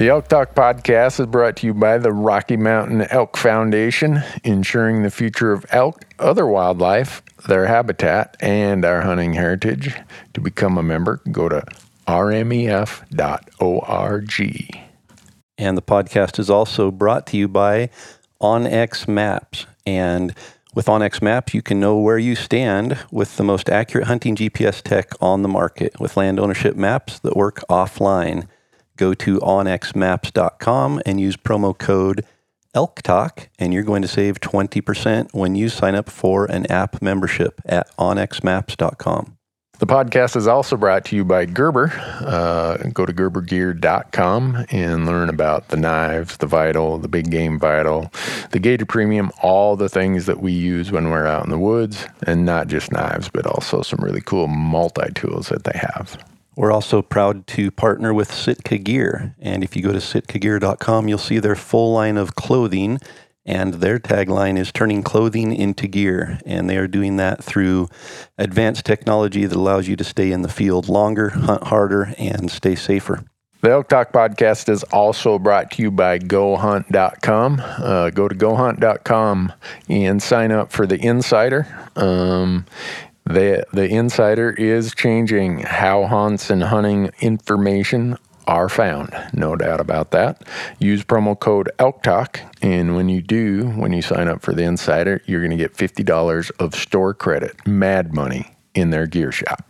The Elk Talk podcast is brought to you by the Rocky Mountain Elk Foundation, ensuring the future of elk, other wildlife, their habitat, and our hunting heritage. To become a member, go to rmef.org. And the podcast is also brought to you by OnX Maps. And with OnX Maps, you can know where you stand with the most accurate hunting GPS tech on the market with land ownership maps that work offline. Go to onxmaps.com and use promo code ELKTALK, and you're going to save 20% when you sign up for an app membership at onxmaps.com. The podcast is also brought to you by Gerber. Uh, go to gerbergear.com and learn about the knives, the Vital, the Big Game Vital, the Gator Premium, all the things that we use when we're out in the woods, and not just knives, but also some really cool multi tools that they have. We're also proud to partner with Sitka Gear. And if you go to sitkagear.com, you'll see their full line of clothing. And their tagline is turning clothing into gear. And they are doing that through advanced technology that allows you to stay in the field longer, hunt harder, and stay safer. The Elk Talk podcast is also brought to you by GoHunt.com. Uh, go to GoHunt.com and sign up for the Insider. Um, the the Insider is changing how hunts and hunting information are found. No doubt about that. Use promo code Elk Talk, and when you do, when you sign up for the Insider, you're going to get fifty dollars of store credit, mad money, in their gear shop.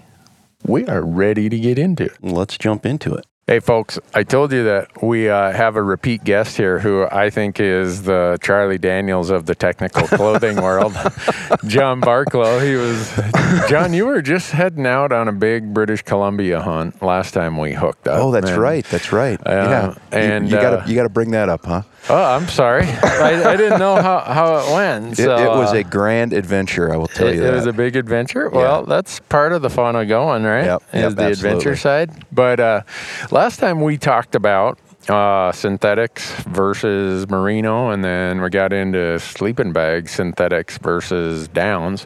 we are ready to get into it. Let's jump into it. Hey, folks, I told you that we uh, have a repeat guest here who I think is the Charlie Daniels of the technical clothing world, John Barklow. He was, John, you were just heading out on a big British Columbia hunt last time we hooked up. Oh, that's And- right. That's right. yeah. And, you, uh, you gotta bring that up, huh? Oh, I'm sorry. I, I didn't know how, how it went. It, So, it was uh, a grand adventure. I will tell it, you it that. was a big adventure. Well, that's part of the fun of going, right? Yep, Is yep, the adventure side. But uh, last time we talked about uh, synthetics versus merino, and then we got into sleeping bag synthetics versus downs.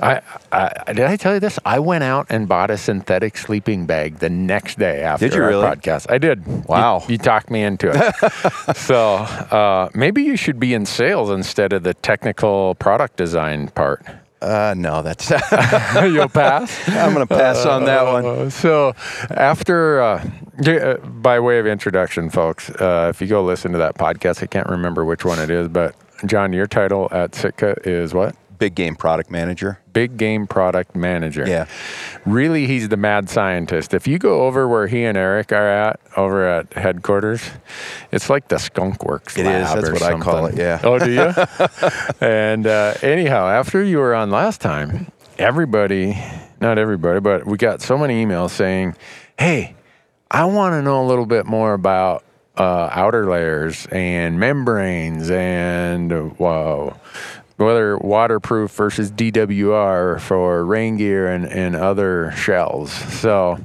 I, I did I tell you this? I went out and bought a synthetic sleeping bag the next day after Did you really? podcast. I did. You- Wow. you, talked me into it. so uh, maybe you should be in sales instead of the technical product design part. Uh, no, that's. You'll pass. I'm gonna pass on that one. Uh, so, after, uh, uh, by way of introduction, folks, uh, if you go listen to that podcast, I can't remember which one it is, but John, your title at Sitka is what? Big game product manager. Big Game Product Manager. Yeah. Really, he's the mad scientist. If you go over where he and Eric are at, over at headquarters, it's like the Skunk Works It is. lab That's or what I call it, yeah. Oh, do you? and uh, anyhow, after you were on last time, everybody, not everybody, but we got so many emails saying, hey, I want to know a little bit more about uh, outer layers and membranes and uh, whoa, whether waterproof versus DWR for rain gear and, and other shells. So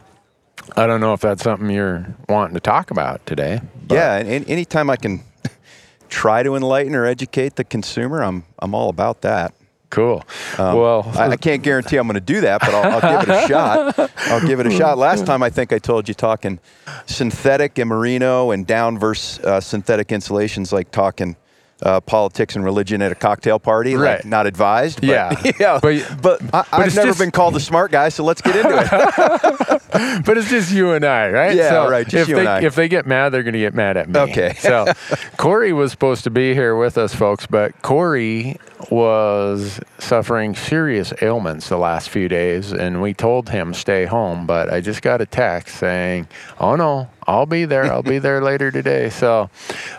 I don't know if that's something you're wanting to talk about today. Yeah, and, anytime I can try to enlighten or educate the consumer, I'm I'm all about that. Cool. Um, well, I, I can't guarantee I'm going to do that, but I'll, I'll give it a shot. I'll give it a shot. Last time, I think I told you talking synthetic and merino and down versus uh, synthetic insulations, like talking uh, politics and religion at a cocktail party. like, Right. not advised. But, Yeah. yeah. But- But, I, I've never just- been called a smart guy, so let's get into it. but it's just you and I, right? Yeah, right, just if you they, and I. If they get mad, they're going to get mad at me. Okay. so Corey was supposed to be here with us, folks, but Corey was suffering serious ailments the last few days, and we told him stay home. But I just got a text saying, "Oh no, I'll be there. I'll be there later today." So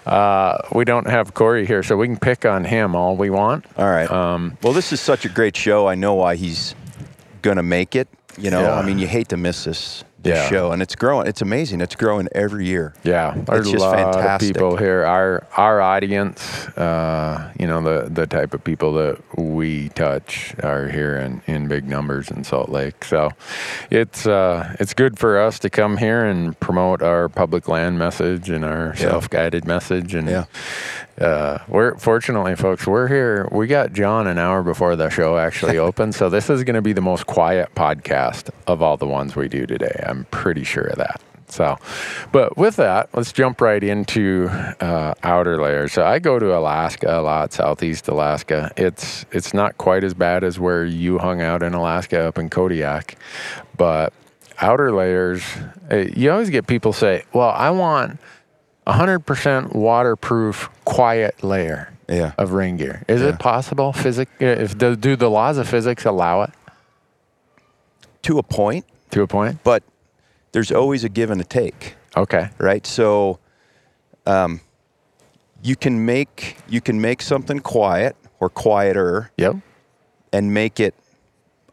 uh, we don't have Corey here, so we can pick on him all we want. All right. Um, well, this is such a great show. I know why he's going to make it. You know, Yeah. I mean, you hate to miss this, Yeah. show, and it's growing. It's amazing. It's growing every year. Yeah, there's just a lot fantastic. of people here. Our our audience, uh, you know, the the type of people that we touch are here in, in big numbers in Salt Lake. So it's uh, it's good for us to come here and promote our public land message and our Yeah. self guided message. And Yeah. Uh, we're fortunately, folks, we're here. We got John an hour before the show actually opened, so this is going to be the most quiet podcast of all the ones we do today. I'm pretty sure of that. So, but with that, let's jump right into uh, outer layers. So I go to Alaska a lot, Southeast Alaska. It's it's not quite as bad as where you hung out in Alaska up in Kodiak, but outer layers. uh, You always get people say, "Well, I want." 100% waterproof quiet layer Yeah. of rain gear. Is Yeah. it possible? Physic? If the, do the laws of physics allow it To a point, to a point? but there's always a give and a take, Okay. right? So, um, you can make you can make something quiet or quieter Yep. and make it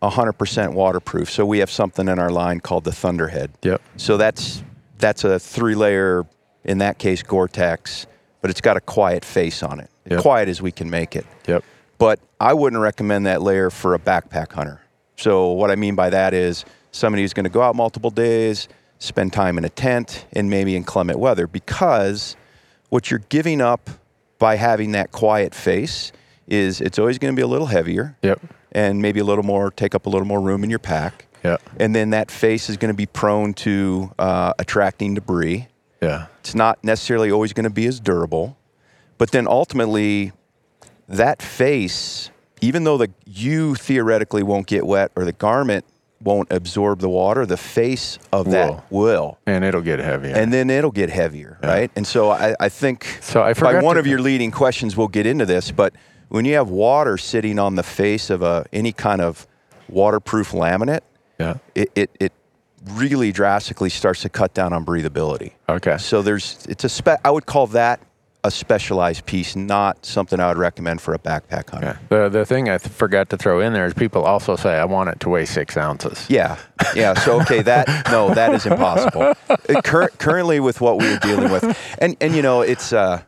100% waterproof. So we have something in our line called the Thunderhead. Yep. So that's that's a three layer, in that case, Gore-Tex, but it's got a quiet face on it. Yep. Quiet as we can make it. Yep. But I wouldn't recommend that layer for a backpack hunter. So what I mean by that is somebody who's going to go out multiple days, spend time in a tent, and maybe in inclement weather, because what you're giving up by having that quiet face is it's always going to be a little heavier Yep. and maybe a little more, take up a little more room in your pack. Yep. And then that face is going to be prone to uh, attracting debris. Yeah. It's not necessarily always going to be as durable. But then ultimately, that face, even though the you theoretically won't get wet or the garment won't absorb the water, the face of Will. that will. And it'll get heavier. And then it'll get heavier, right? And so I, I think So I by one to- of your leading questions, we'll get into this. But when you have water sitting on the face of a any kind of waterproof laminate, yeah. it, it, it really drastically starts to cut down on breathability. Okay. So there's it's a spe- I would call that a specialized piece, not something I would recommend for a backpack hunter. Okay. The the thing I th- forgot to throw in there is people also say I want it to weigh six ounces. Yeah, yeah. So okay, that no, that is impossible. Uh, cur- currently, with what we're dealing with, and and you know, it's uh,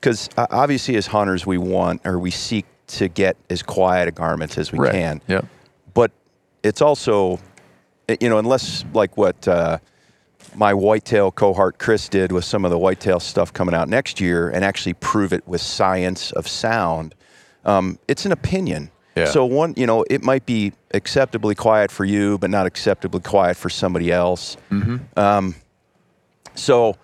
because uh, obviously as hunters we want or we seek to get as quiet a garments as we Right. can. Yep. but it's also, you know, unless like what uh, my whitetail cohort Chris did with some of the whitetail stuff coming out next year and actually prove it with science of sound, um, it's an opinion. Yeah. So one, you know, it might be acceptably quiet for you, but not acceptably quiet for somebody else. Um, so,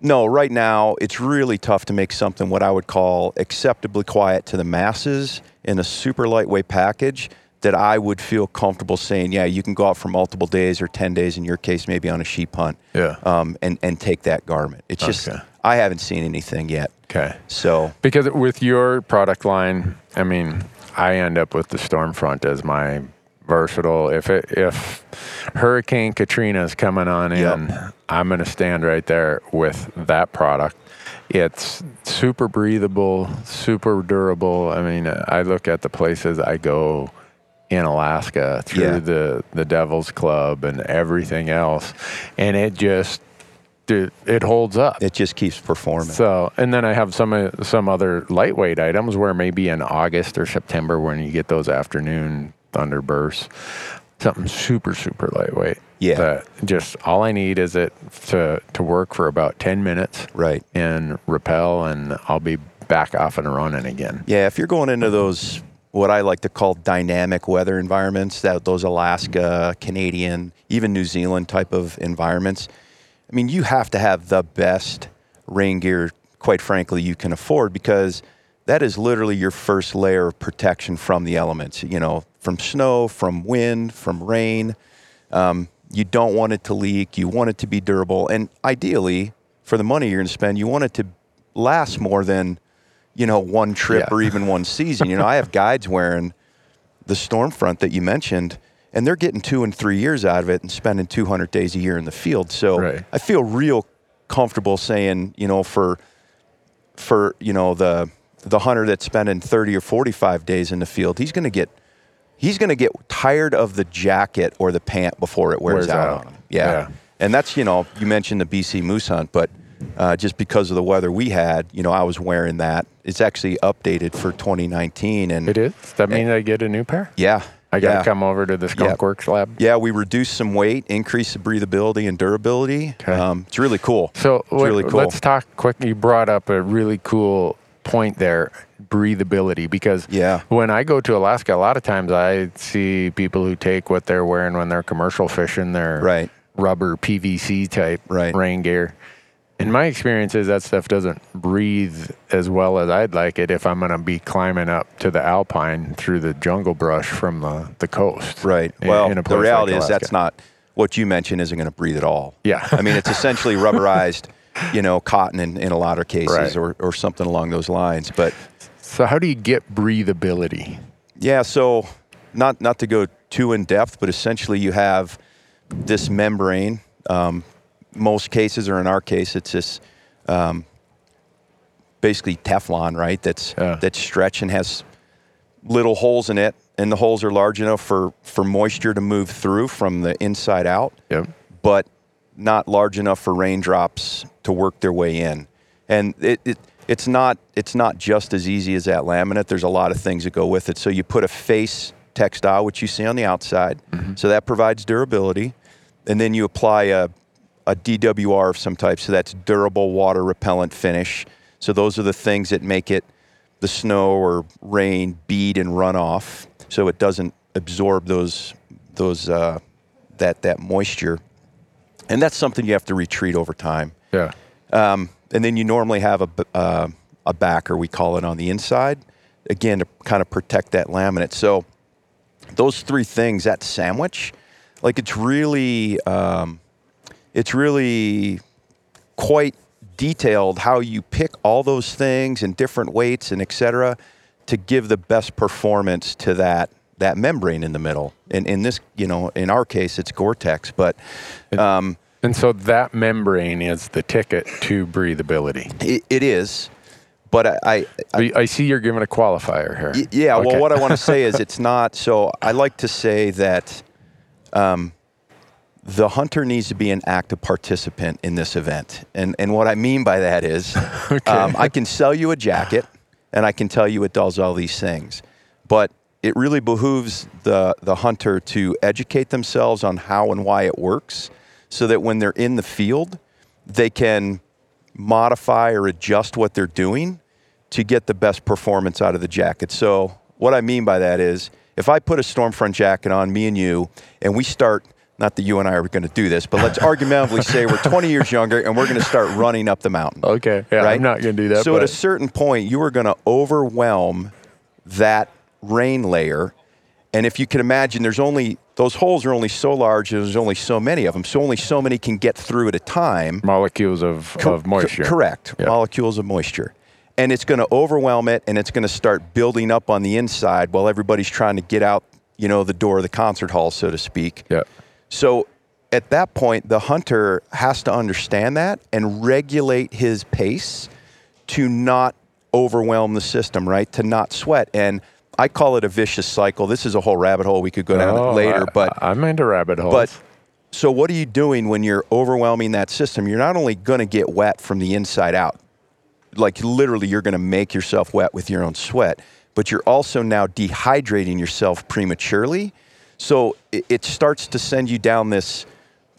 no, right now it's really tough to make something what I would call acceptably quiet to the masses in a super lightweight package that I would feel comfortable saying, yeah, you can go out for multiple days or 10 days in your case, maybe on a sheep hunt, Yeah. um, and, and take that garment. It's just, Okay. I haven't seen anything yet. Okay. So, Because with your product line, I mean, I end up with the Stormfront as my versatile. If it, if Hurricane Katrina is coming on in, Yep. I'm going to stand right there with that product. It's super breathable, super durable. I mean, I look at the places I go in Alaska through Yeah. the the Devil's Club and everything else, and it just dude, it holds up. It just keeps performing. So, and then I have some uh, some other lightweight items where maybe in August or September when you get those afternoon thunder bursts, something super super lightweight. Yeah. That just all I need is it to to work for about ten minutes right. and repel, and I'll be back off and running again. Yeah, if you're going into those what I like to call dynamic weather environments, that those Alaska, Canadian, even New Zealand type of environments, I mean, you have to have the best rain gear, quite frankly, you can afford because that is literally your first layer of protection from the elements. You know, from snow, from wind, from rain. Um, you don't want it to leak. You want it to be durable, and ideally, for the money you're going to spend, you want it to last more than you know one trip Yeah. or even one season. You know, I have guides wearing the Stormfront that you mentioned, and they're getting two and three years out of it and spending 200 days a year in the field. So Right. I feel real comfortable saying, you know, for for you know the the hunter that's spending 30 or 45 days in the field, he's going to get he's going to get tired of the jacket or the pant before it wears, Wears out, out. on him. Yeah. Yeah. And that's, you know, you mentioned the BC moose hunt, but uh, just because of the weather we had, you know, I was wearing that. It's actually updated for 2019. And It is. Does that mean I get a new pair? yeah. I got to yeah. come over to the Skunk Works lab. Yeah, we reduced some weight, increased the breathability and durability. Okay. Um, it's really cool. So it's really cool. let's talk quick. You brought up a really cool point there, breathability. Because Yeah. when I go to Alaska, a lot of times I see people who take what they're wearing when they're commercial fishing, their Right. rubber PVC type Right. rain gear. In my experience, is that stuff doesn't breathe as well as I'd like it if I'm going to be climbing up to the alpine through the jungle brush from the, the coast. Right. in- well, in the place like reality is that's not what you mentioned isn't going to breathe at all. Yeah. I mean, it's essentially rubberized, you know, cotton in, in a lot of cases Right. or, or something along those lines. But So how do you get breathability? yeah, so not not to go too in depth, but essentially you have this membrane. Um, most cases, or in our case, it's this um, basically Teflon, right? That's Yeah. that's stretched and has little holes in it, and the holes are large enough for for moisture to move through from the inside out Yep. but not large enough for raindrops to work their way in. And it, it it's not it's not just as easy as that laminate. There's a lot of things that go with it. So you put a face textile, which you see on the outside, so that provides durability, and then you apply a a DWR of some type, so that's durable water repellent finish. So those are the things that make it the snow or rain bead and run off, so it doesn't absorb those those uh, that that moisture and that's something you have to retreat over time. Yeah. Um, and then you normally have a uh, a backer, we call it, on the inside, again to kind of protect that laminate. So those three things, that sandwich, like it's really um, it's really quite detailed how you pick all those things and different weights and et cetera to give the best performance to that that membrane in the middle. And in this, you know, in our case, it's Gore-Tex, but um, And so that membrane is the ticket to breathability. it, it is. But I, I, I I, see you're giving a qualifier here. Y- Yeah, well, what I want to say is it's not. So I like to say that um, the hunter needs to be an active participant in this event. And, and what I mean by that is um, I can sell you a jacket and I can tell you it does all these things. But it really behooves the, the hunter to educate themselves on how and why it works so that when they're in the field, they can modify or adjust what they're doing to get the best performance out of the jacket. So, what I mean by that is if I put a Stormfront jacket on, me and you, and we start, not that you and I are going to do this, but let's argumentatively say we're 20 years younger and we're going to start running up the mountain. Okay. Yeah, right? I'm not going to do that. So, but at a certain point, you are going to overwhelm that rain layer. And if you can imagine, there's only, those holes are only so large, and there's only so many of them. So, only so many can get through at a time. molecules of, Co- of moisture. co- correct. Yeah. Molecules of moisture. And it's going to overwhelm it and it's going to start building up on the inside while everybody's trying to get out, you know, the door of the concert hall, so to speak. Yeah. So at that point, the hunter has to understand that and regulate his pace to not overwhelm the system, right? To not sweat. And I call it a vicious cycle. This is a whole rabbit hole we could go down Oh, later, I- but I'm into rabbit holes. but so what are you doing when you're overwhelming that system? You're not only going to get wet from the inside out, like literally you're going to make yourself wet with your own sweat, but you're also now dehydrating yourself prematurely. So it, it starts to send you down this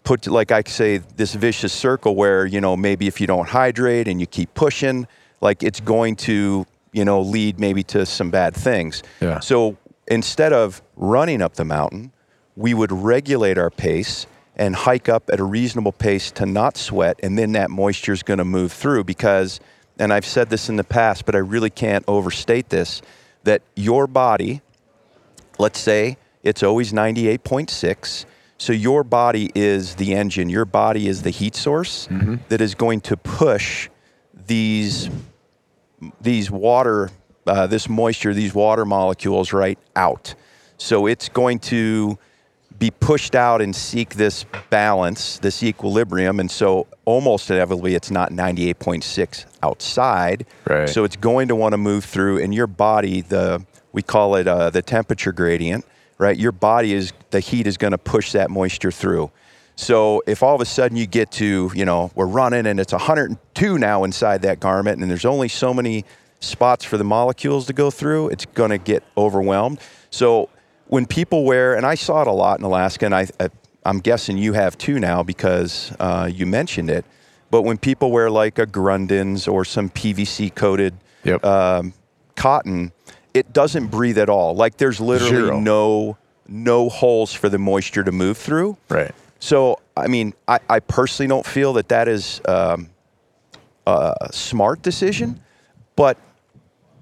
put like I say this vicious circle where, you know, maybe if you don't hydrate and you keep pushing, like it's going to, you know, lead maybe to some bad things. Yeah. So instead of running up the mountain, we would regulate our pace and hike up at a reasonable pace to not sweat, and then that moisture is going to move through because, and I've said this in the past, but I really can't overstate this, that your body, let's say it's always 98.6. So your body is the engine, your body is the heat source that is going to push these these water, uh, this moisture, these water molecules right out. So it's going to be pushed out and seek this balance, this equilibrium. And so almost inevitably, it's not 98.6 outside. Right. So it's going to want to move through, and your body, the we call it uh, the temperature gradient, right? Your body is the heat is going to push that moisture through. So if all of a sudden you get to, you know, we're running and it's 102 now inside that garment, and there's only so many spots for the molecules to go through, it's going to get overwhelmed. So when people wear, and I saw it a lot in Alaska, and I, I I'm guessing you have too now because uh, you mentioned it. But when people wear like a Grundens or some PVC coated Yep. um, cotton, it doesn't breathe at all. Like there's literally Zero. no no holes for the moisture to move through. right. So, I mean, I, I personally don't feel that that is um, a smart decision, but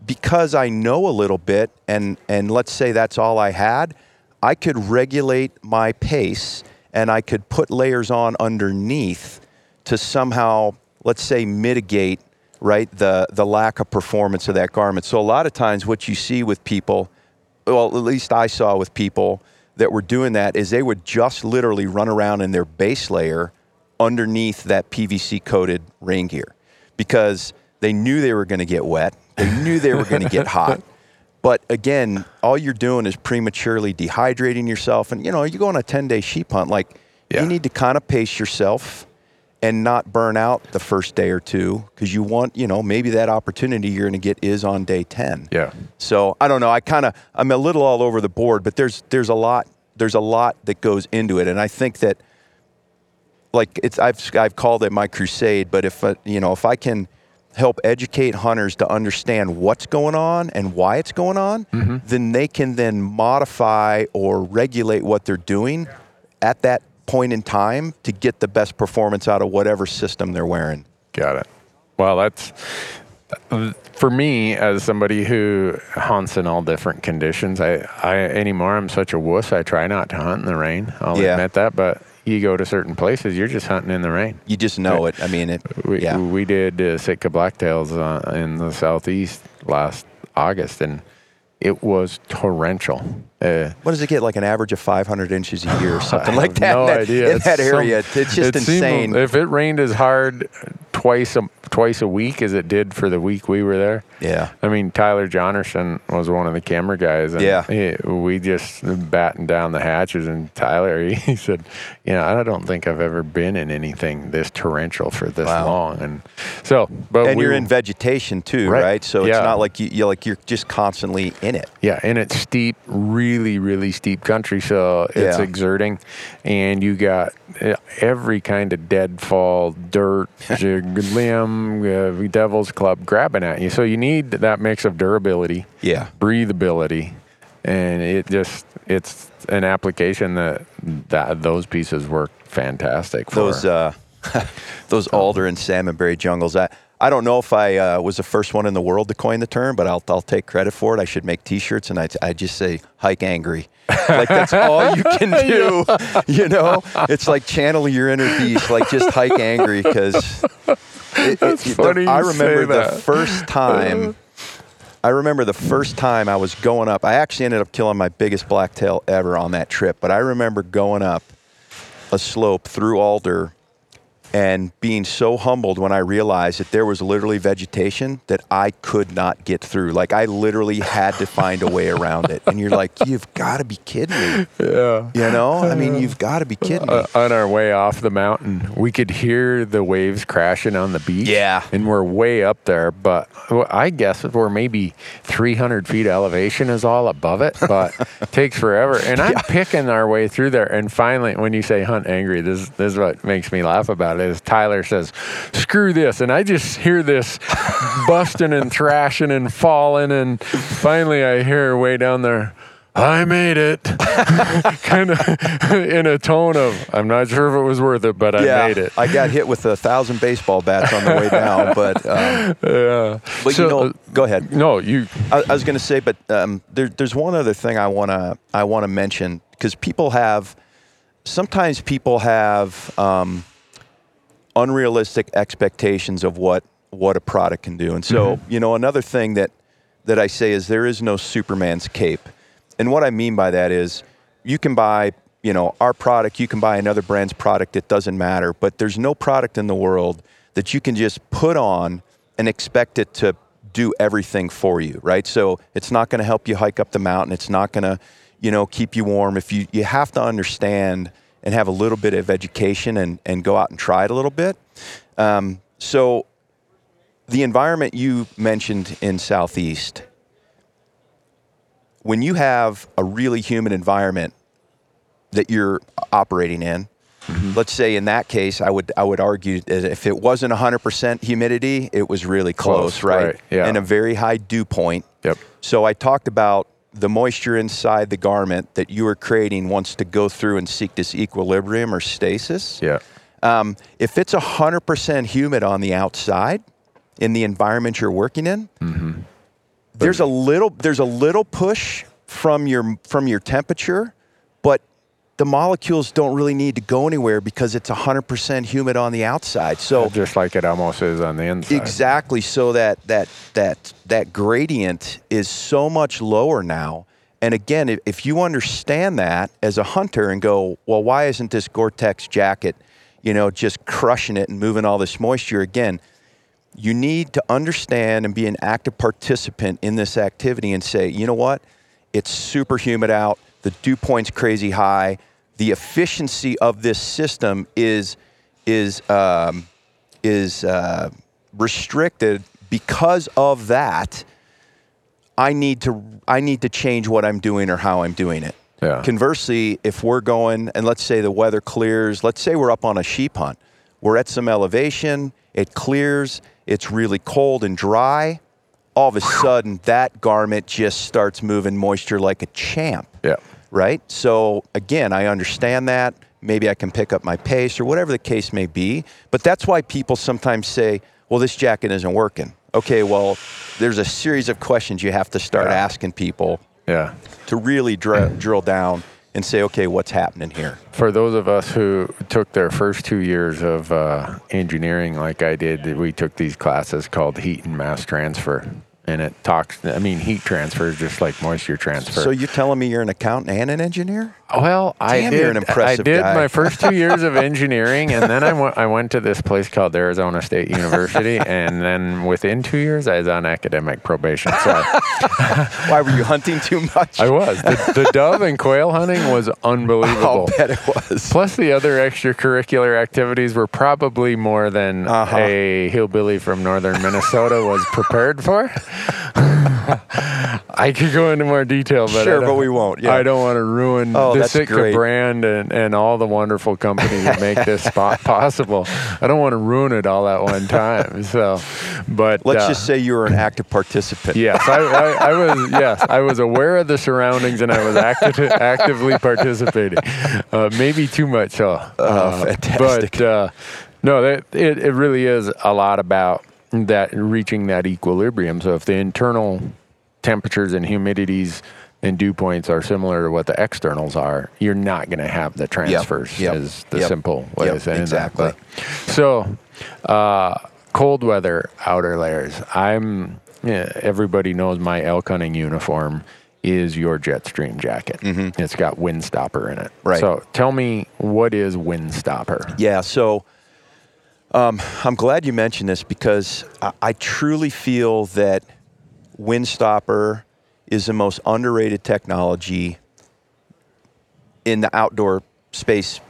because I know a little bit, and and let's say that's all I had, I could regulate my pace, and I could put layers on underneath to somehow, let's say, mitigate right the the lack of performance of that garment. So a lot of times, what you see with people, well, at least I saw with people that were doing that, is they would just literally run around in their base layer underneath that PVC coated rain gear because they knew they were going to get wet. They knew they were going to get hot. But again, all you're doing is prematurely dehydrating yourself. And you know, you go on a 10 day sheep hunt, like Yeah. you need to kind of pace yourself and not burn out the first day or two because you want, you know, maybe that opportunity you're going to get is on day 10. Yeah. So I don't know. I kind of I'm a little all over the board, but there's there's a lot there's a lot that goes into it, and I think that like it's I've I've called it my crusade. But if uh, you know if I can help educate hunters to understand what's going on and why it's going on, Mm-hmm. then they can then modify or regulate what they're doing at that point in time to get the best performance out of whatever system they're wearing. Got it. Well, that's for me as somebody who hunts in all different conditions. I, I anymore I'm such a wuss. I try not to hunt in the rain. I'll Yeah. admit that. But you go to certain places, you're just hunting in the rain. You just know it. I mean, it. We, yeah. we did uh, Sitka blacktails uh, in the southeast last August, and it was torrential. Uh, What does it get? Like an average of 500 inches a year or something like that. No in that, idea. In It's that some- area, it's just it seemed- insane. if it rained as hard twice a twice a week as it did for the week we were there. yeah. I mean, Tyler Jonerson was one of the camera guys, and Yeah. he, we just battened down the hatches. And Tyler, he, he said, "You know, I don't think I've ever been in anything this torrential for this Wow. long." And so, but And we, you're in vegetation too, Right. right? So it's not like you, you're like you're just constantly in it. Yeah, and it's steep, really, really really steep country, so it's Yeah. exerting. And you got uh, every kind of deadfall, dirt, j- limb, uh, devil's club grabbing at you. So you need that mix of durability, Yeah. breathability, and it just it's an application that that those pieces work fantastic for. Those uh, those alder and salmonberry jungles. I I don't know if I uh, was the first one in the world to coin the term, but I'll I'll take credit for it. I should make T-shirts and I I just say hike angry. Like that's all you can do. You know, it's like channel your inner beast. Like just hike angry because. It, That's it- funny the, I remember the first time. I remember the first time I was going up. I actually ended up killing my biggest blacktail ever on that trip. But I remember going up a slope through Alder, and being so humbled when I realized that there was literally vegetation that I could not get through. Like I literally had to find a way around it. And you're like, you've got to be kidding me. Yeah. You know? I mean, you've got to be kidding me. Uh, on our way off the mountain, we could hear the waves crashing on the beach. Yeah. And we're way up there, but I guess we're maybe 300 feet elevation is all above it, but it takes forever. And I'm picking our way through there. And finally, when you say hunt angry, this, this is what makes me laugh about it is Tyler says, screw this. And I just hear this busting and thrashing and falling. And finally, I hear way down there, I made it. kind of in a tone of, I'm not sure if it was worth it, but I yeah, made it. I got hit with a thousand baseball bats on the way down, but um, yeah. but So, you know, uh, go ahead. No, you. I, I was going to say, but um, there, there's one other thing I want to I want to mention because people have sometimes people have um, unrealistic expectations of what what a product can do, and so mm-hmm. you know another thing that that I say is there is no Superman's cape, and what I mean by that is you can buy you know our product, you can buy another brand's product, it doesn't matter, but there's no product in the world that you can just put on and expect it to do everything for you, right? So it's not going to help you hike up the mountain. It's not going to, you know, keep you warm. If you you have to understand and have a little bit of education and and go out and try it a little bit. Um, so the environment you mentioned in southeast, when you have a really humid environment that you're operating in, let's say in that case, I would I would argue that if it wasn't 100% humidity, it was really close, Close, right? right, yeah. And a very high dew point. Yep. So I talked about the moisture inside the garment that you are creating wants to go through and seek this equilibrium or stasis. Yeah. Um, if it's 100% humid on the outside in the environment you're working in, there's a little there's a little push from your from your temperature, but the molecules don't really need to go anywhere because it's 100% humid on the outside. So Just like it almost is on the inside. Exactly. So that that that that gradient is so much lower now. And again, if, if you understand that as a hunter and go, well, why isn't this Gore-Tex jacket, you know, just crushing it and moving all this moisture? Again, you need to understand and be an active participant in this activity and say, you know what? It's super humid out. The dew point's crazy high. The efficiency of this system is is um, is uh, restricted because of that. I need to I need to change what I'm doing or how I'm doing it. Yeah. Conversely, if we're going and let's say the weather clears, let's say we're up on a sheep hunt, we're at some elevation, it clears, it's really cold and dry. All of a sudden, that garment just starts moving moisture like a champ Yeah. Right? So again, I understand that. Maybe I can pick up my pace or whatever the case may be. But that's why people sometimes say, well, this jacket isn't working. Okay, well, there's a series of questions you have to start Yeah. asking people Yeah. to really dr- drill down and say, okay, what's happening here? For those of us who took their first two years of uh, engineering, like I did, we took these classes called heat and mass transfer. And it talks, I mean, heat transfer is just like moisture transfer. So you're telling me you're an accountant and an engineer? Well, I did. you're an impressive I did guy. my first two years of engineering, and then I went. I went to this place called Arizona State University, and then within two years, I was on academic probation. So Why were you hunting too much? I was. The, the dove and quail hunting was unbelievable. I'll bet it was. Plus, the other extracurricular activities were probably more than Uh-huh. a hillbilly from northern Minnesota was prepared for. I could go into more detail, but Sure, but we won't, yeah. I don't want to ruin Oh, the that's Sitka great. brand and, and all the wonderful companies that make this spot possible. I don't want to ruin it all at one time. So, but Let's uh, just say you were an active participant. Yes, I, I, I was. Yes, I was aware of the surroundings and I was acti- actively participating. Uh, maybe too much, so. Uh, Oh, fantastic. But uh, no, that, it it really is a lot about that reaching that equilibrium. So if the internal temperatures and humidities and dew points are similar to what the externals are, you're not going to have the transfers. yep, Is the yep, simple way yep, of saying exactly. that. So, uh, cold weather outer layers. I'm. Yeah, everybody knows my elk hunting uniform is your Jetstream jacket. It's got Windstopper in it. Mm-hmm. Right. So tell me, what is Windstopper? Yeah. So Um, I'm glad you mentioned this because I, I truly feel that Windstopper is the most underrated technology in the outdoor space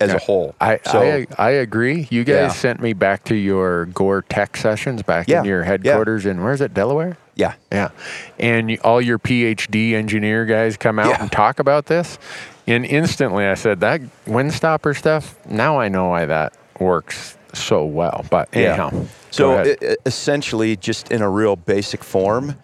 as a whole. I, so, I I agree. You guys Yeah. sent me back to your Gore Tech sessions back Yeah, in your yeah. headquarters in where's it Delaware? yeah, Yeah, and all your PhD engineer guys come out Yeah. and talk about this, and instantly I said that windstopper stuff. Now I know why that works so well. But anyhow, So e- essentially, just in a real basic form,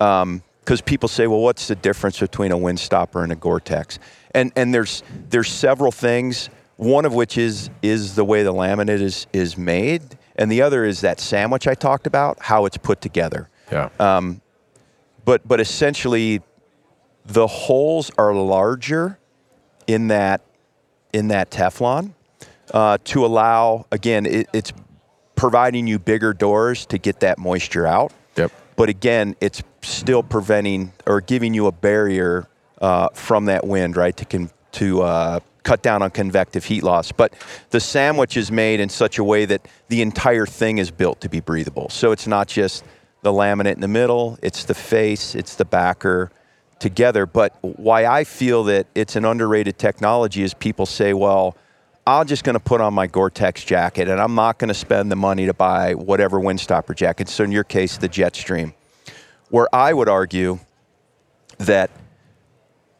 um, because people say, "Well, what's the difference between a Windstopper and a Gore-Tex?" And and there's there's several things. One of which is is the way the laminate is is made, and the other is that sandwich I talked about, how it's put together. yeah, Um, But but essentially, the holes are larger in that in that Teflon uh, to allow again it, it's providing you bigger doors to get that moisture out. But again, it's still preventing or giving you a barrier uh, from that wind, right? To con- to uh, cut down on convective heat loss. But the sandwich is made in such a way that the entire thing is built to be breathable. So it's not just the laminate in the middle; it's the face, it's the backer together. But why I feel that it's an underrated technology is people say, well. I'm just going to put on my Gore-Tex jacket, and I'm not going to spend the money to buy whatever windstopper jacket. So in your case, the Jetstream. Where I would argue that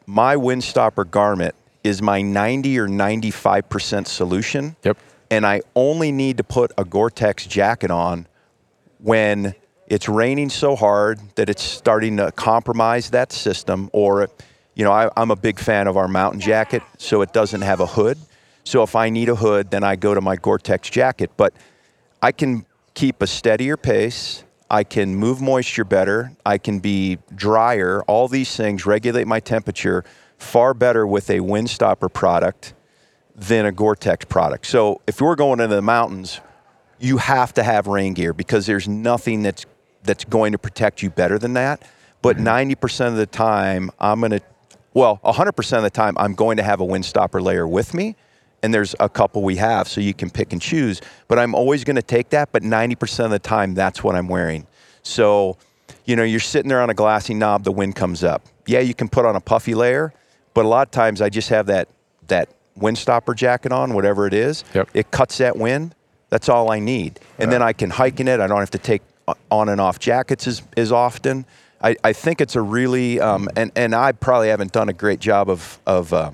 my windstopper garment is my 90 or 95% solution. Yep. And I only need to put a Gore-Tex jacket on when it's raining so hard that it's starting to compromise that system or you know I, i'm a big fan of our mountain jacket so it doesn't have a hood so if i need a hood then i go to my gore-tex jacket. But i can keep a steadier pace. I can move moisture better. I can be drier. All these things regulate my temperature far better with a windstopper product than a gore-tex product. So if you're going into the mountains you have to have rain gear because there's nothing that's that's going to protect you better than that. But mm-hmm. 90% of the time, I'm going to, well, 100% of the time, I'm going to have a windstopper layer with me. And there's a couple we have, so you can pick and choose. But I'm always going to take that. But 90% of the time, that's what I'm wearing. So, you know, you're sitting there on a glassy knob, the wind comes up. Yeah, you can put on a puffy layer, but a lot of times I just have that that windstopper jacket on, whatever it is. Yep. It cuts that wind. That's all I need. And then I can hike in it. I don't have to take on and off jackets as, as often. I, I think it's a really, um, and, and I probably haven't done a great job of, of uh,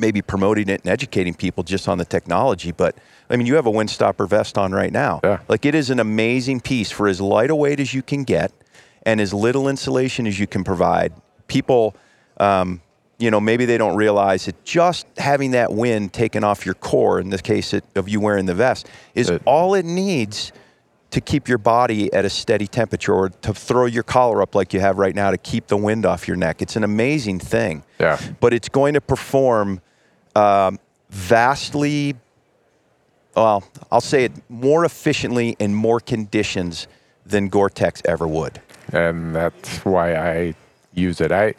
maybe promoting it and educating people just on the technology. But I mean, you have a windstopper vest on right now. Yeah. Like it is an amazing piece for as light a weight as you can get and as little insulation as you can provide. People, um, you know, maybe they don't realize that just having that wind taken off your core, in the case of you wearing the vest, is It- all it needs to keep your body at a steady temperature or to throw your collar up like you have right now to keep the wind off your neck. It's an amazing thing. Yeah. But it's going to perform um, vastly, well, I'll say it more efficiently in more conditions than Gore-Tex ever would. and that's why I use it. I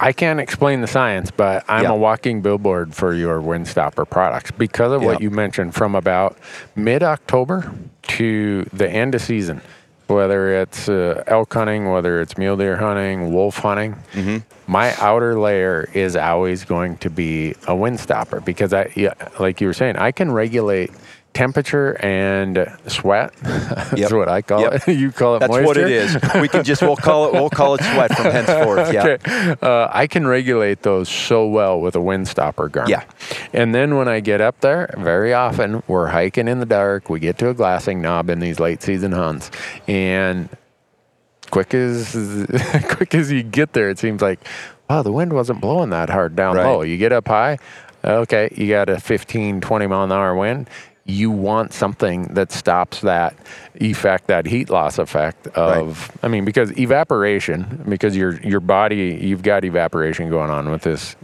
I can't explain the science, but I'm Yeah. a walking billboard for your Windstopper products because of what you mentioned from about mid October to the end of season. Whether it's uh, elk hunting, whether it's mule deer hunting, wolf hunting, Mm-hmm. my outer layer is always going to be a windstopper because I, yeah, like you were saying, I can regulate temperature and sweat. That's Yep. what I call Yep. it. you call it moisture. That's moisture. what it is. We can just we'll call it we'll call it sweat from henceforth. Yeah. Okay. Uh, I can regulate those so well with a windstopper garment. Yeah. And then when I get up there, very often we're hiking in the dark. We get to a glassing knob in these late season hunts, and quick as quick as you get there, it seems like, wow, the wind wasn't blowing that hard down Right. low. You get up high, okay, you got a 15, 20 mile an hour wind. You want something that stops that effect, that heat loss effect of, I mean, because evaporation, because your your body, you've got evaporation going on with this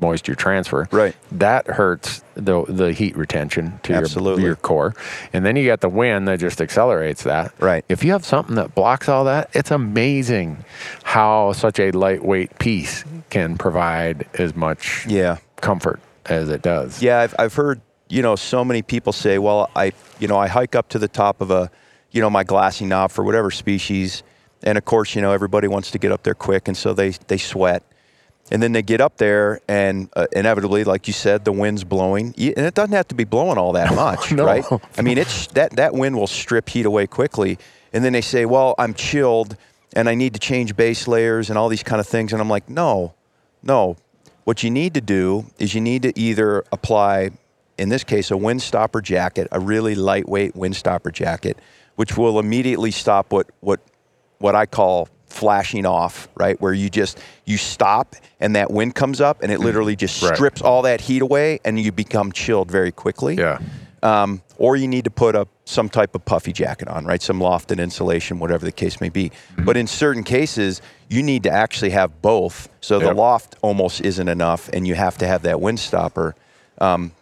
moisture transfer. Right. That hurts the the heat retention to Absolutely. your your core. And then you got the wind that just accelerates that. Right. If you have something that blocks all that, it's amazing how such a lightweight piece can provide as much Yeah. comfort as it does. Yeah, I've, I've heard you know, so many people say, well, I, you know, I hike up to the top of a, you know, my glassy knob for whatever species, and of course, you know, everybody wants to get up there quick, and so they they sweat, and then they get up there, and uh, inevitably, like you said, the wind's blowing, and it doesn't have to be blowing all that much, No. right? I mean, it's that that wind will strip heat away quickly, and then they say, well, I'm chilled, and I need to change base layers and all these kind of things, and I'm like, no, no. What you need to do is you need to either apply, in this case, a windstopper jacket, a really lightweight windstopper jacket, which will immediately stop what what what I call flashing off, right? Where you just you stop and that wind comes up and it literally just Right. strips all that heat away and you become chilled very quickly. Yeah. Um, or you need to put a some type of puffy jacket on, right? Some lofted insulation, whatever the case may be. Mm-hmm. But in certain cases, you need to actually have both. So the loft almost isn't enough, and you have to have that wind stopper. Um,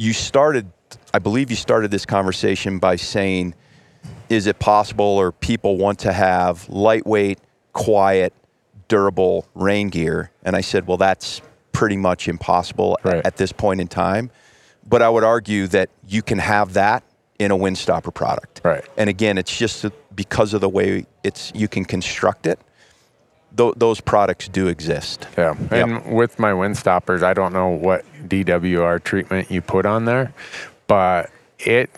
you started, I believe, you started this conversation by saying, "Is it possible, or people want to have lightweight, quiet, durable rain gear?" And I said, "Well, that's pretty much impossible Right. at this point in time." But I would argue that you can have that in a windstopper product. Right. And again, it's just because of the way it's you can construct it. Th- those products do exist. Yeah, Yep. and with my wind stoppers, I don't know what DWR treatment you put on there, but it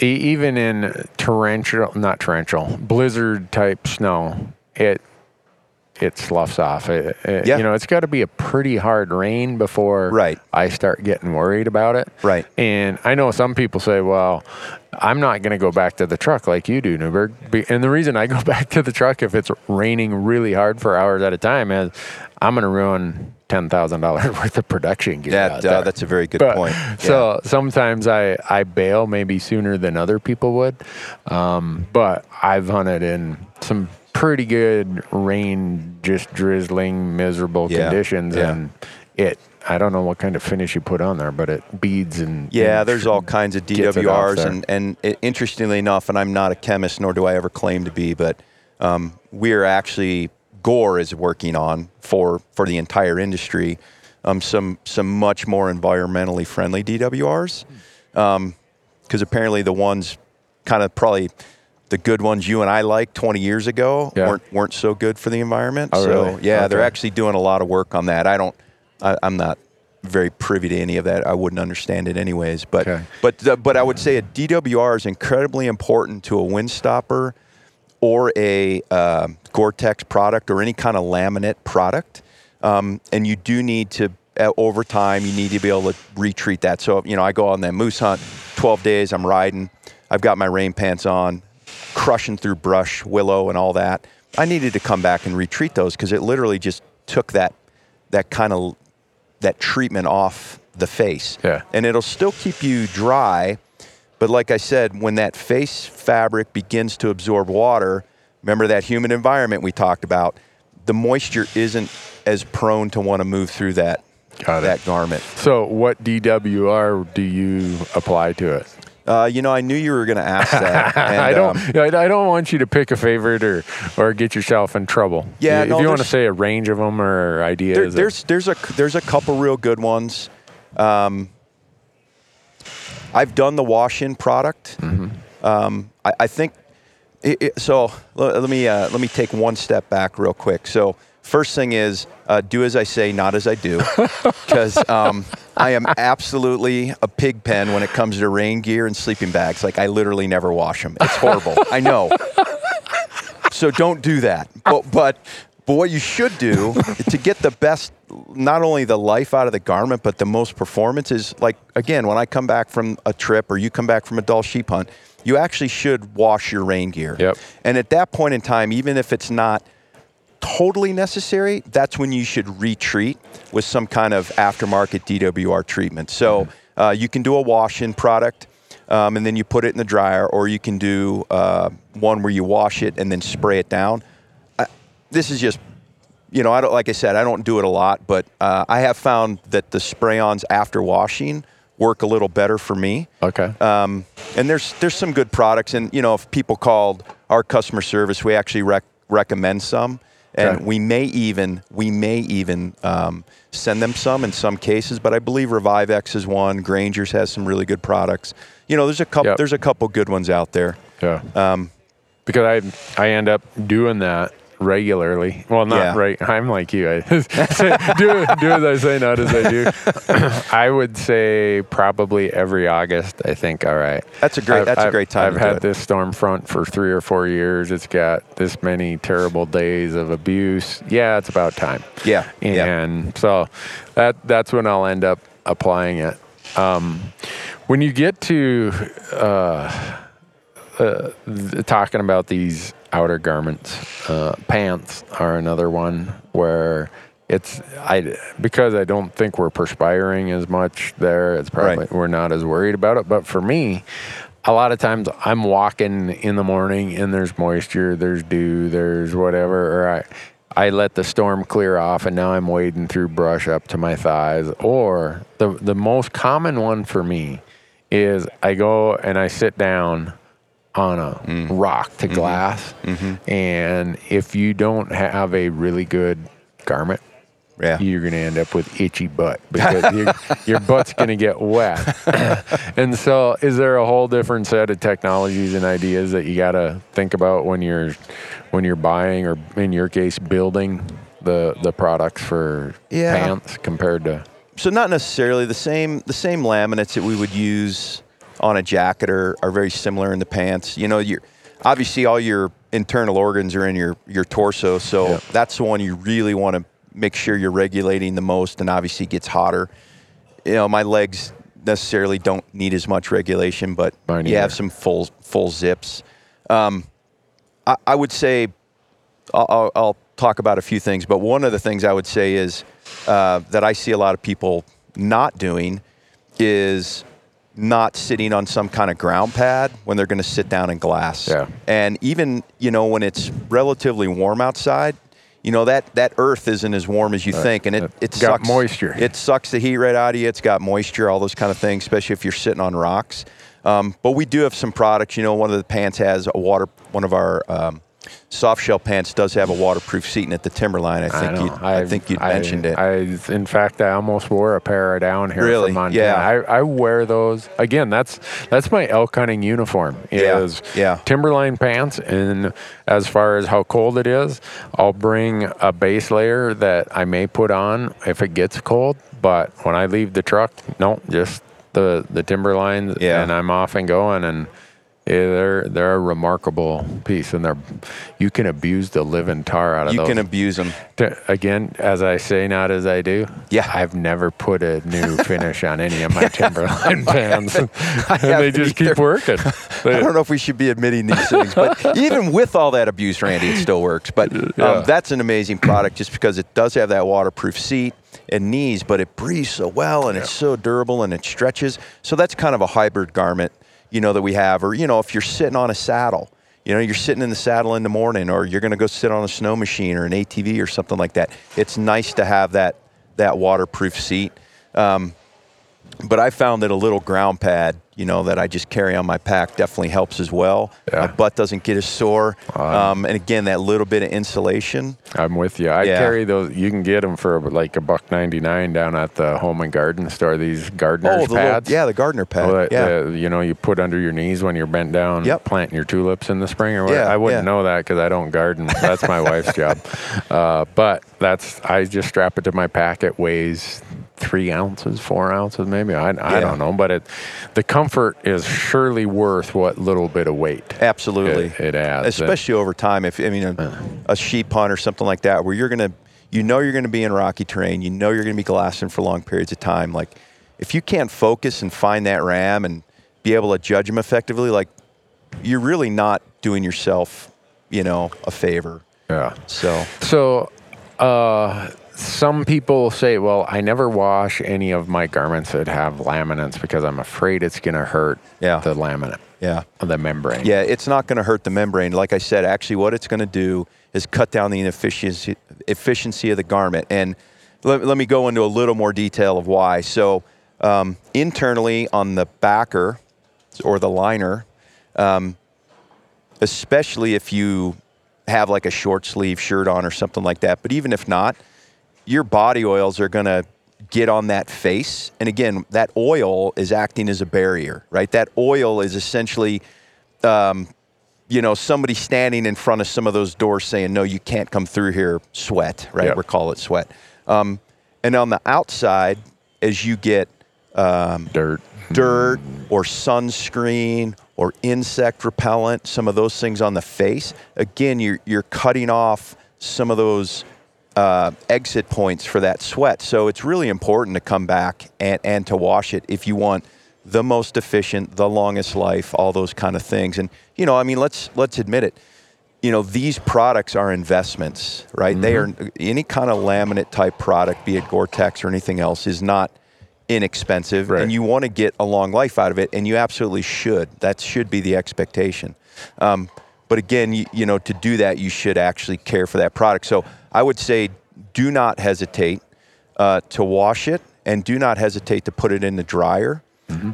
even in torrential, not torrential, blizzard type snow, it it sloughs off. It, it- Yeah. You know, it's got to be a pretty hard rain before Right. I start getting worried about it. Right. And I know some people say, well, I'm not going to go back to the truck like you do, Newberg. And the reason I go back to the truck if it's raining really hard for hours at a time is I'm going to ruin $10,000 worth of production gear. That, uh, that's a very good But- point. So sometimes I, I bail maybe sooner than other people would. Um, but I've hunted in some pretty good rain, just drizzling, miserable Yeah, conditions. yeah. And it, I don't know what kind of finish you put on there, but it beads and. Yeah, and there's all kinds of it DWRs, and and i- interestingly enough, and I'm not a chemist, nor do I ever claim to be, but um, we're actually Gore is working on for for the entire industry um, some some much more environmentally friendly DWRs, because apparently the ones kind of probably the good ones you and I liked 20 years ago Yeah. weren't weren't so good for the environment. Oh, so really? yeah, they're actually doing a lot of work on that. I don't, I, I'm not very privy to any of that. I wouldn't understand it anyways. But Okay. but the, but I would say a DWR is incredibly important to a windstopper or a uh, Gore-Tex product or any kind of laminate product. Um, and you do need to uh, over time you need to be able to retreat that. So you know I go on that moose hunt, 12 days. I'm riding. I've got my rain pants on, crushing through brush, willow, and all that. I needed to come back and retreat those because it literally just took that that kind of that treatment off the face. Yeah. And it'll still keep you dry, but like I said, when that face fabric begins to absorb water, remember that humid environment we talked about, the moisture isn't as prone to want to move through that Got it. that garment. So, what DWR do you apply to it? Uh, you know, I knew you were going to ask that. and, I don't. um, I don't want you to pick a favorite or or get yourself in trouble. Yeah, If no, you want to say a range of them or ideas. there, of- there's there's a there's a couple real good ones. Um, I've done the wash-in product. Um, I, I think it, it- so. Let, let me uh, let me take one step back real quick. So first thing is uh, do as I say, not as I do, because um, I am absolutely a pig pen when it comes to rain gear and sleeping bags. Like I literally never wash them. It's horrible. I know. So don't do that. But but but what you should do to get the best, not only the life out of the garment, but the most performance is like again when I come back from a trip or you come back from a Dall sheep hunt, you actually should wash your rain gear. Yep. And at that point in time, even if it's not totally necessary, that's when you should retreat with some kind of aftermarket DWR treatment. So uh, you can do a wash-in product, um, and then you put it in the dryer, or you can do uh, one where you wash it and then spray it down. I, this is just, you know, I don't like I said, I don't do it a lot, but uh, I have found that the spray-ons after washing work a little better for me. okay. Um, and there's there's some good products, and you know, if people called our customer service, we actually rec- recommend some. And Okay. we may even we may even um, send them some in some cases. But I believe ReviveX is one. Granger's has some really good products. You know, there's a couple Yep. there's a couple good ones out there. Yeah. Um, because I I end up doing that regularly. Well, not Yeah. right. I'm like you. I do do as I say, not as I do. I would say probably every August. I think. All right. That's a great- I've- that's a I've- great time I've had this Stormfront for three or four years. It's got this many terrible days of abuse. Yeah, it's about time. Yeah, yeah. And so that that's when I'll end up applying it. Um, when you get to uh, uh, th- talking about these outer garments, uh, pants are another one where it's I because I don't think we're perspiring as much there. It's probably Right. we're not as worried about it. But for me, a lot of times I'm walking in the morning and there's moisture, there's dew, there's whatever, or I. I let the storm clear off and now I'm wading through brush up to my thighs. Or the the most common one for me is I go and I sit down on a Mm. rock Mm-hmm. to glass, and if you don't have a really good garment, Yeah. you're going to end up with itchy butt because your, your butt's going to get wet. and so, is there a whole different set of technologies and ideas that you got to think about when you're when you're buying or in your case building the the products for Yeah. pants compared to so not necessarily the same the same laminates that we would use on a jacket are, are very similar in the pants. You know you obviously all your internal organs are in your your torso so Yeah. that's the one you really want to make sure you're regulating the most and obviously it gets hotter. You know my legs necessarily don't need as much regulation but Mine you have some full full zips. Um, I, I would say I'll, I'll, I'll talk about a few things, but one of the things I would say is uh, that I see a lot of people not doing is not sitting on some kind of ground pad when they're going to sit down in glass. Yeah. And even you know when it's relatively warm outside, you know that that earth isn't as warm as you think, and it it It's got sucks moisture. It sucks the heat right out of you. It's got moisture, all those kind of things, especially if you're sitting on rocks. Um, but we do have some products. You know, one of the pants has a water. One of our um, soft shell pants does have a waterproof seating at the Timberline. I think know. you. I, think you I- mentioned it. I, in fact, I almost wore a pair down here Really? from Montana. Yeah. I, I wear those again. That's that's my elk hunting uniform. Yeah. Yeah. Timberline pants, and as far as how cold it is, I'll bring a base layer that I may put on if it gets cold. But when I leave the truck, no, just the the Timberline, Yeah. and I'm off and going and. Yeah, they're they're a remarkable piece, and they're you can abuse the living tar out of you those. can abuse them. To- again, as I say, not as I do. Yeah. I've never put a new finish on any of my Timberline pants, and they haven't just keep either. working. I don't know if we should be admitting these things, but even with all that abuse, Randy, it still works. But um, Yeah. that's an amazing product just because it does have that waterproof seat and knees, but it breathes so well and it's so durable and it stretches. So that's kind of a hybrid garment, you know, that we have. Or, you know, if you're sitting on a saddle, you know, you're sitting in the saddle in the morning, or you're going to go sit on a snow machine or an ATV or something like that. It's nice to have that that waterproof seat. Um, but I found that a little ground pad, you know, that I just carry on my pack definitely helps as well. Yeah. My butt doesn't get as sore. Um, and again, that little bit of insulation. I'm with you. I Yeah. carry those. You can get them for like a buck ninety nine down at the home and garden store. These gardeners Oh, the little, yeah, the gardener pad. Well, that- yeah. uh, you know, you put under your knees when you're bent down, Yep. planting your tulips in the spring or what. Yeah, I wouldn't know that because I don't garden. That's my wife's job. Uh, but that's I just strap it to my pack. It weighs three ounces, four ounces, maybe. I, I Yeah. don't know, but it the comfort is surely worth what little bit of weight Absolutely. it, it adds. Especially over time. If I mean a, a sheep hunt or something like that, where you're gonna, you know, you're gonna be in rocky terrain. You know, you're gonna be glassing for long periods of time. Like, if you can't focus and find that ram and be able to judge them effectively, like, you're really not doing yourself, you know, a favor. yeah. So So, uh, some people say, well, I never wash any of my garments that have laminates because I'm afraid it's going to hurt Yeah. the laminate, yeah. the membrane. Yeah, it's not going to hurt the membrane. Like I said, actually, what it's going to do is cut down the inefficiency efficiency of the garment. And let, let me go into a little more detail of why. So, um, internally on the backer or the liner, um, especially if you have like a short sleeve shirt on or something like that. But even if not, your body oils are going to get on that face. And again, that oil is acting as a barrier, right? That oil is essentially, um, you know, somebody standing in front of some of those doors saying, no, you can't come through here, sweat, right? Yep. We call it sweat. Um, and on the outside, as you get um, Dirt. dirt or sunscreen or insect repellent, some of those things on the face, again, you're, you're cutting off some of those uh, exit points for that sweat. So it's really important to come back and, and to wash it if you want the most efficient, the longest life, all those kind of things. And you know, I mean, let's let's admit it. You know, these products are investments, right? They are any kind of laminate type product, be it Gore-Tex or anything else, is not inexpensive, Right. and you want to get a long life out of it, and you absolutely should. That should be the expectation. Um, but again, you, you know, to do that, you should actually care for that product. So I would say, do not hesitate uh, to wash it, and do not hesitate to put it in the dryer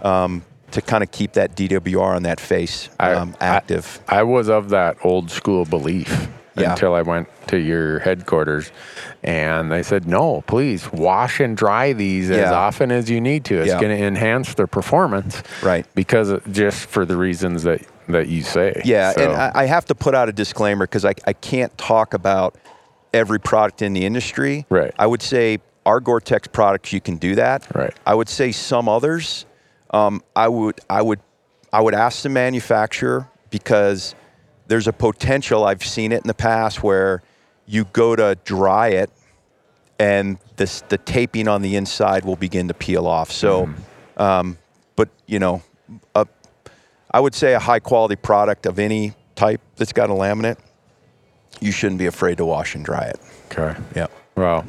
um, to kind of keep that DWR on that face I- um, active. I was of that old school belief Yeah. until I went to your headquarters and they said, no, please wash and dry these as often as you need to. It's Yeah. going to enhance their performance. Right. Because just for the reasons that, that you say. Yeah, So- and I, I have to put out a disclaimer because I, I can't talk about every product in the industry. Right. I would say our Gore-Tex products, you can do that. Right. I would say some others, um, I would I would I would ask the manufacturer because there's a potential. I've seen it in the past where you go to dry it and this, the taping on the inside will begin to peel off. So, um, but you know, a, I would say a high quality product of any type that's got a laminate, you shouldn't be afraid to wash and dry it. okay. Yeah. Well,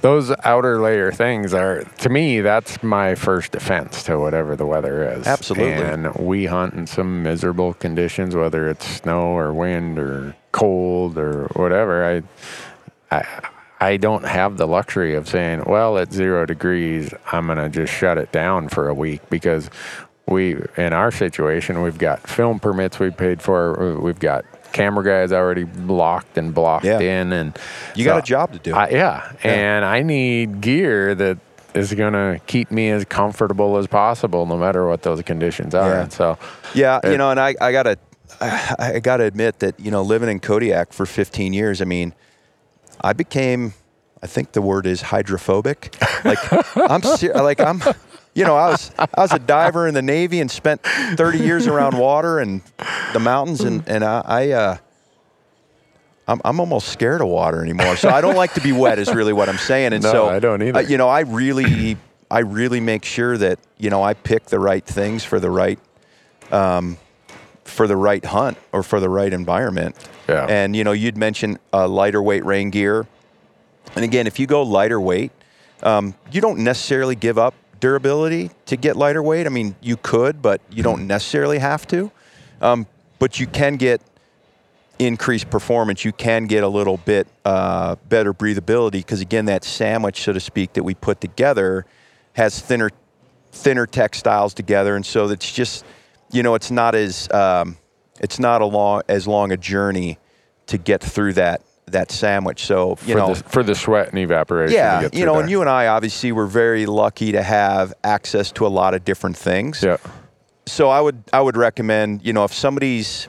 those outer layer things are, to me, that's my first defense to whatever the weather is. Absolutely. And we hunt in some miserable conditions, whether it's snow or wind or cold or whatever. I, I, I don't have the luxury of saying, well, at zero degrees, I'm going to just shut it down for a week because we, in our situation, we've got film permits we paid for, we've got camera guys already locked and blocked Yeah. in, and You got a job to do. I, yeah, and I need gear that is going to keep me as comfortable as possible, no matter what those conditions are. Yeah. And so, Yeah, It- you know, and I, I gotta, I, I gotta admit that you know, living in Kodiak for 15 years, I mean, I became, I think the word is hydrophobic. Like I'm, ser- like I'm, you know, I was, I was a diver in the Navy and spent 30 years around water and the mountains, and and I, I uh, I'm, I'm almost scared of water anymore. So I don't like to be wet. Is really what I'm saying. And No, so I don't either. uh, you know, I really, I really make sure that you know I pick the right things for the right um, for the right hunt or for the right environment. Yeah. And you know, you'd mentioned uh, lighter weight rain gear, and again, if you go lighter weight, um, you don't necessarily give up durability to get lighter weight. I mean, you could, but you don't necessarily have to. Um, but you can get increased performance. You can get a little bit uh, better breathability because again, that sandwich, so to speak, that we put together has thinner, thinner textiles together, and so it's just, you know, it's not as um, it's not a long as long a journey to get through that that sandwich. So you for, know, the, for the sweat and evaporation. to yeah, get you know, there. and you and I obviously were very lucky to have access to a lot of different things Yeah. so I would I would recommend you know if somebody's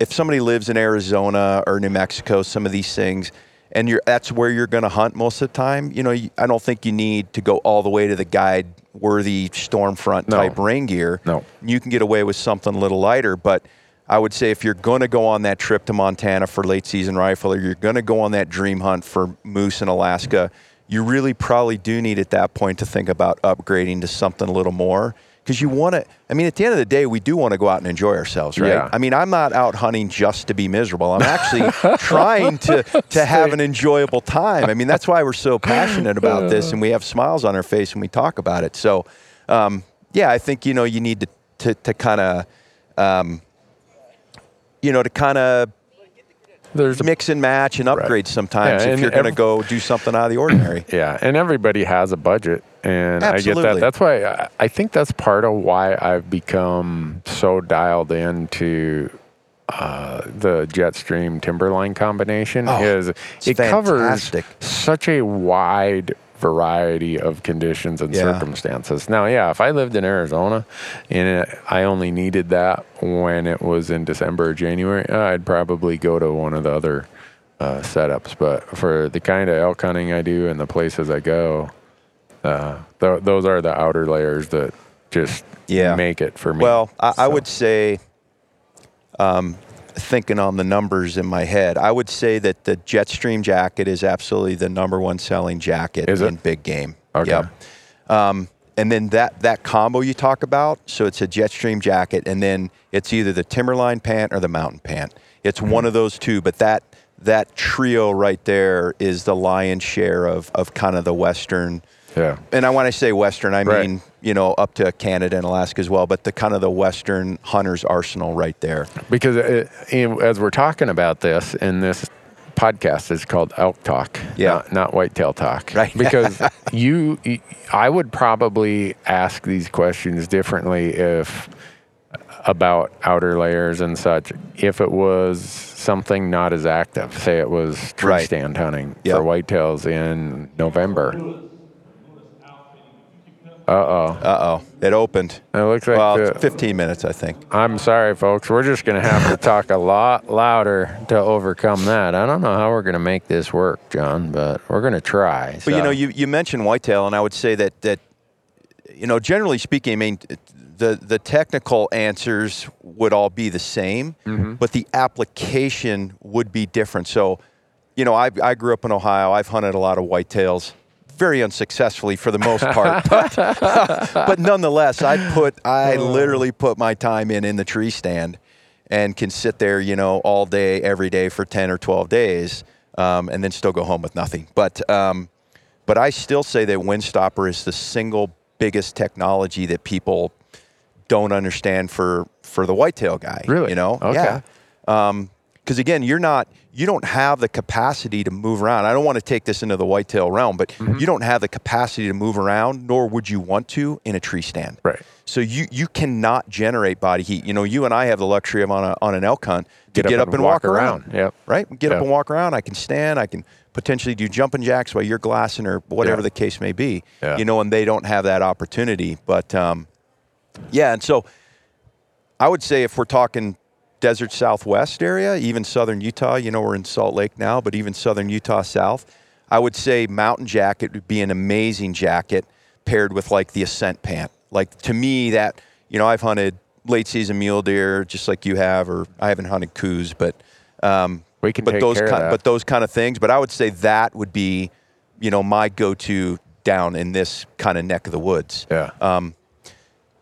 if somebody lives in Arizona or New Mexico, some of these things, and you're that's where you're going to hunt most of the time. You know, you, I don't think you need to go all the way to the guide worthy Stormfront No. type rain gear. No. you can get away with something a little lighter, but. I would say if you're going to go on that trip to Montana for late season rifle, or you're going to go on that dream hunt for moose in Alaska, you really probably do need at that point to think about upgrading to something a little more because you want to. I mean, at the end of the day, we do want to go out and enjoy ourselves, right? Yeah. I mean, I'm not out hunting just to be miserable. I'm actually trying to to have an enjoyable time. I mean, that's why we're so passionate about this, and we have smiles on our face when we talk about it. So, um, yeah, I think you know you need to to, to kind of. Um, you know, to kind of There's mix and match and upgrade sometimes Yeah, if you're going to go do something out of the ordinary. Yeah, and everybody has a budget, and I get that. That's why I, I think that's part of why I've become so dialed into uh, the Jetstream Timberline combination Oh, is it fantastic. covers such a wide variety of conditions and Yeah. circumstances. Now, yeah, if I lived in Arizona and it, I only needed that when it was in December or January, uh, I'd probably go to one of the other uh, setups. But for the kind of elk hunting I do and the places I go, uh, th- those are the outer layers that just Yeah. make it for me. Well, I, I would say, um, thinking on the numbers in my head, I would say that the Jetstream jacket is absolutely the number one selling jacket in big game. Okay. Yep. Um, and then that that combo you talk about, so it's a Jetstream jacket, and then it's either the Timberline pant or the Mountain pant. It's one of those two, but that that trio right there is the lion's share of of kind of the Western yeah. and I when I say Western, I Right. mean you know up to Canada and Alaska as well, but the kind of the Western hunters arsenal right there. because uh, it, it- as we're talking about this and this podcast is called elk talk Yeah. not, not whitetail talk Right. because you i would probably ask these questions differently if uh, about outer layers and such if it was something not as active say it was tree Right. stand hunting Yep. for whitetails in november uh-oh Uh oh, it opened. it looks like well, the- 15 minutes, I think. I'm sorry, folks. We're just going to have to talk a lot louder to overcome that. I don't know how we're going to make this work, John, but we're going to try. But you know, you, you mentioned whitetail, and I would say that that you know, generally speaking, I mean, the the technical answers would all be the same, Mm-hmm. but the application would be different. So, you know, I I grew up in Ohio. I've hunted a lot of whitetails. Very unsuccessfully for the most part, but, but nonetheless, I put I literally put my time in in the tree stand, and can sit there, you know, all day, every day for ten or twelve days, um, and then still go home with nothing. But um, but I still say that Windstopper is the single biggest technology that people don't understand for for the whitetail guy. Really? You know? Okay. Yeah. Because again, you're not you don't have the capacity to move around. I don't want to take this into the whitetail realm, but Mm-hmm. you don't have the capacity to move around, nor would you want to in a tree stand. Right. So you you cannot generate body heat. You know, you and I have the luxury of on a on an elk hunt to get, up, and walk, around. Yep. Right? Get up and walk around. I can stand. I can potentially do jumping jacks while you're glassing or whatever Yeah. the case may be. Yeah. You know, and they don't have that opportunity. But um, yeah, and so I would say if we're talking desert southwest area, even southern Utah, you know, we're in Salt Lake now, but even southern Utah south, I would say mountain jacket would be an amazing jacket paired with like the ascent pant. Like to me, that, you know, I've hunted late season mule deer just like you have, or I haven't hunted Coues, but, um, We can but those of kind, that. but those kind of things. But I would say that would be, you know, my go-to down in this kind of neck of the woods Yeah.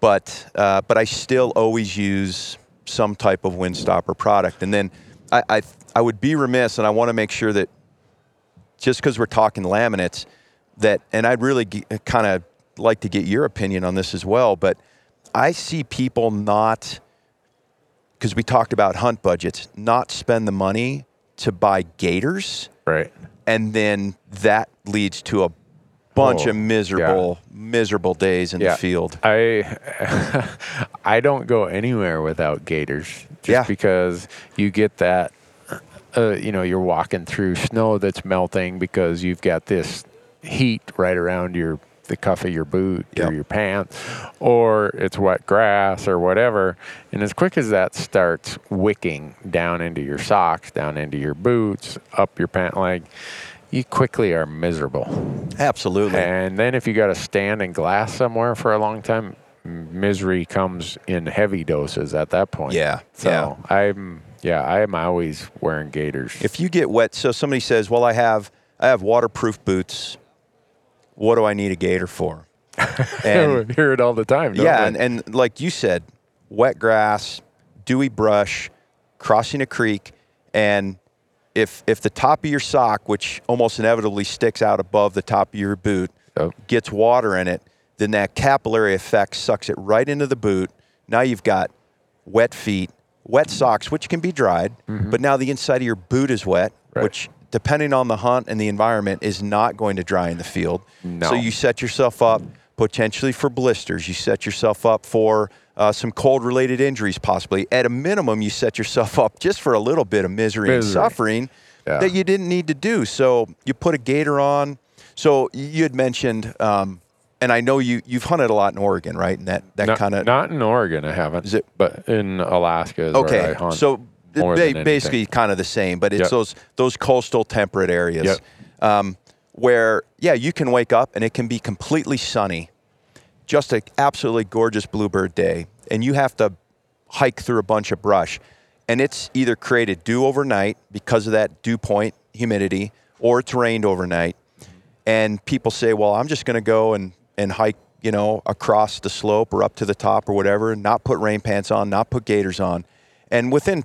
but uh, but I still always use some type of windstopper product. And then I I, I would be remiss, and I want to make sure that just because we're talking laminates, that and I'd really kind of like to get your opinion on this as well. But I see people not because we talked about hunt budgets, not spend the money to buy gaiters right. and then that leads to a bunch Oh, of miserable, miserable days in Yeah. the field. I I don't go anywhere without gaiters just Yeah. because you get that uh, you know you're walking through snow that's melting because you've got this heat right around your the cuff of your boot Yep. or your pants or it's wet grass or whatever and as quick as that starts wicking down into your socks down into your boots up your pant leg you quickly are miserable Absolutely. and then if you got to stand in glass somewhere for a long time, misery comes in heavy doses at that point. Yeah, So yeah. I'm yeah, I am always wearing gaiters. If you get wet, so somebody says, "Well, I have I have waterproof boots. What do I need a gaiter for?" And I hear it all the time. don't yeah, and, and like you said, wet grass, dewy brush, crossing a creek, and if if the top of your sock, which almost inevitably sticks out above the top of your boot, gets water in it, then that capillary effect sucks it right into the boot. Now you've got wet feet, wet socks, which can be dried, but now the inside of your boot is wet, Mm-hmm. Right. which depending on the hunt and the environment is not going to dry in the field. No. So you set yourself up potentially for blisters. You set yourself up for uh, some cold related injuries, possibly. At a minimum, you set yourself up just for a little bit of misery, and suffering Yeah. that you didn't need to do. So you put a gaiter on. So you had mentioned, um, and I know you you've hunted a lot in Oregon, right? And that that kind of not in Oregon, I haven't. Is it- But in Alaska is where I okay. So ba- basically kind of the same, but it's Yep. those those coastal temperate areas Yep. um, where yeah you can wake up and it can be completely sunny, just an absolutely gorgeous bluebird day, and you have to hike through a bunch of brush, and it's either created dew overnight because of that dew point humidity, or it's rained overnight, and people say, well, I'm just going to go and and hike. You know, across the slope or up to the top or whatever, and not put rain pants on, not put gaiters on. And within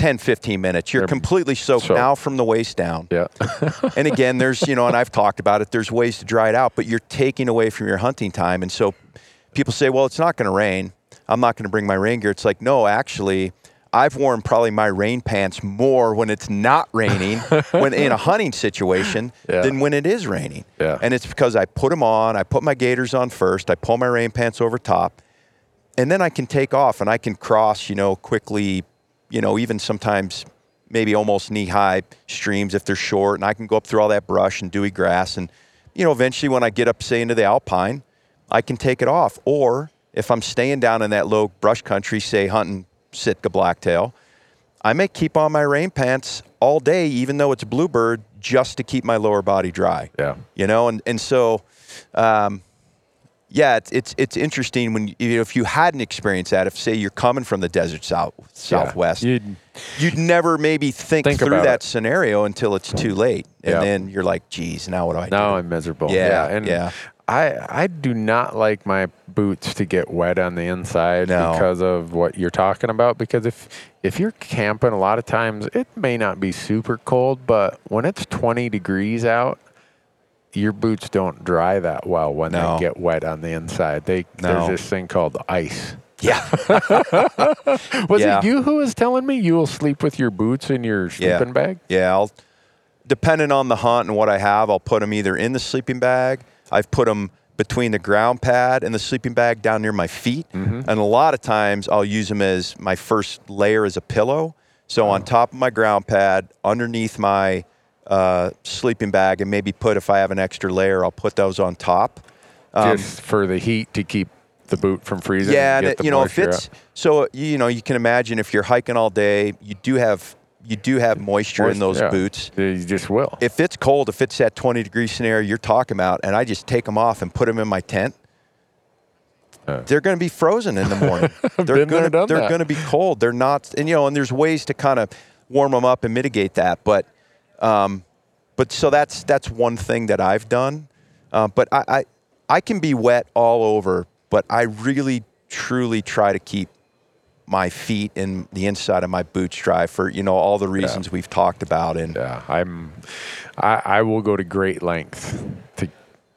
10, 15 minutes, you're completely soaked soaked. now from the waist down. yeah. And again, there's, you know, and I've talked about it, there's ways to dry it out, but you're taking away from your hunting time. And so people say, well, it's not going to rain. I'm not going to bring my rain gear. It's like, no, actually, I've worn probably my rain pants more when it's not raining when in a hunting situation Yeah. than when it is raining. Yeah. And it's because I put them on, I put my gaiters on first, I pull my rain pants over top, and then I can take off and I can cross, you know, quickly, you know, even sometimes maybe almost knee high streams if they're short, and I can go up through all that brush and dewy grass. And, you know, eventually when I get up, say, into the alpine, I can take it off. Or if I'm staying down in that low brush country, say, hunting Sitka blacktail, I may keep on my rain pants all day, even though it's bluebird, just to keep my lower body dry Yeah. you know and and so um, yeah it's, it's it's interesting when you know if you hadn't experienced that if say you're coming from the desert south southwest You'd- you'd never maybe think, Think through that it. scenario until it's too late and Yeah. then you're like geez now what do i Now do I'm miserable. Yeah, and yeah. I I do not like my boots to get wet on the inside No. because of what you're talking about. Because if if you're camping, a lot of times it may not be super cold, but when it's 20 degrees out, your boots don't dry that well when No. they get wet on the inside. They No. there's this thing called ice. yeah Was Yeah. it you who was telling me you will sleep with your boots in your Yeah. sleeping bag? Yeah, I'll, depending on the hunt and what I have, I'll put them either in the sleeping bag. I've put them between the ground pad and the sleeping bag down near my feet. Mm-hmm. And a lot of times I'll use them as my first layer as a pillow. So Oh. on top of my ground pad, underneath my uh, sleeping bag, and maybe put if I have an extra layer, I'll put those on top. Um, Just for the heat to keep the boot from freezing. yeah, and and get it, the you know if it's out. so you know you can imagine if you're hiking all day, you do have you do have moisture in those Yeah. boots. You just will. if it's cold, if it's that 20 degree scenario you're talking about, and I just take them off and put them in my tent, Uh. they're going to be frozen in the morning. they're going to done they're going to be cold. They're not, and you know, and there's ways to kind of warm them up and mitigate that. But, um, but so that's that's one thing that I've done. Uh, but I, I I can be wet all over, but I really truly try to keep my feet and the inside of my boots dry for you know all the reasons we've talked about and Yeah, I'm. I, I will go to great lengths to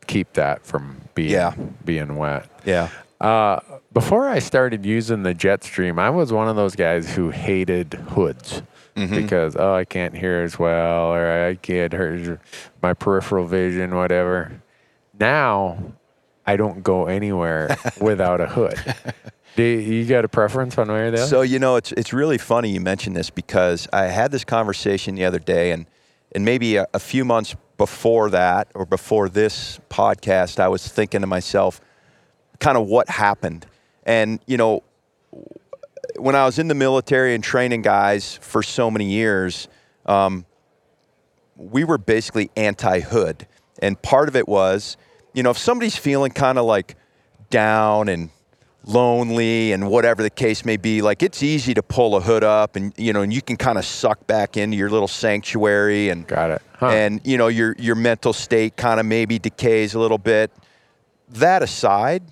keep that from being Yeah. being wet. yeah. Uh, before I started using the Jetstream, I was one of those guys who hated hoods Mm-hmm. because oh, I can't hear as well, or I can't hear my peripheral vision, whatever. Now, I don't go anywhere without a hood. Do you, you got a preference one way or the other? So you know, it's it's really funny you mentioned this because I had this conversation the other day, and and maybe a, a few months before that or before this podcast, I was thinking to myself, kind of what happened, and you know, when I was in the military and training guys for so many years, um, we were basically anti-hood, and part of it was, you know, if somebody's feeling kind of like down and lonely and whatever the case may be, like it's easy to pull a hood up and you know, and you can kind of suck back into your little sanctuary and Got it. Huh. and you know your your mental state kind of maybe decays a little bit. That aside,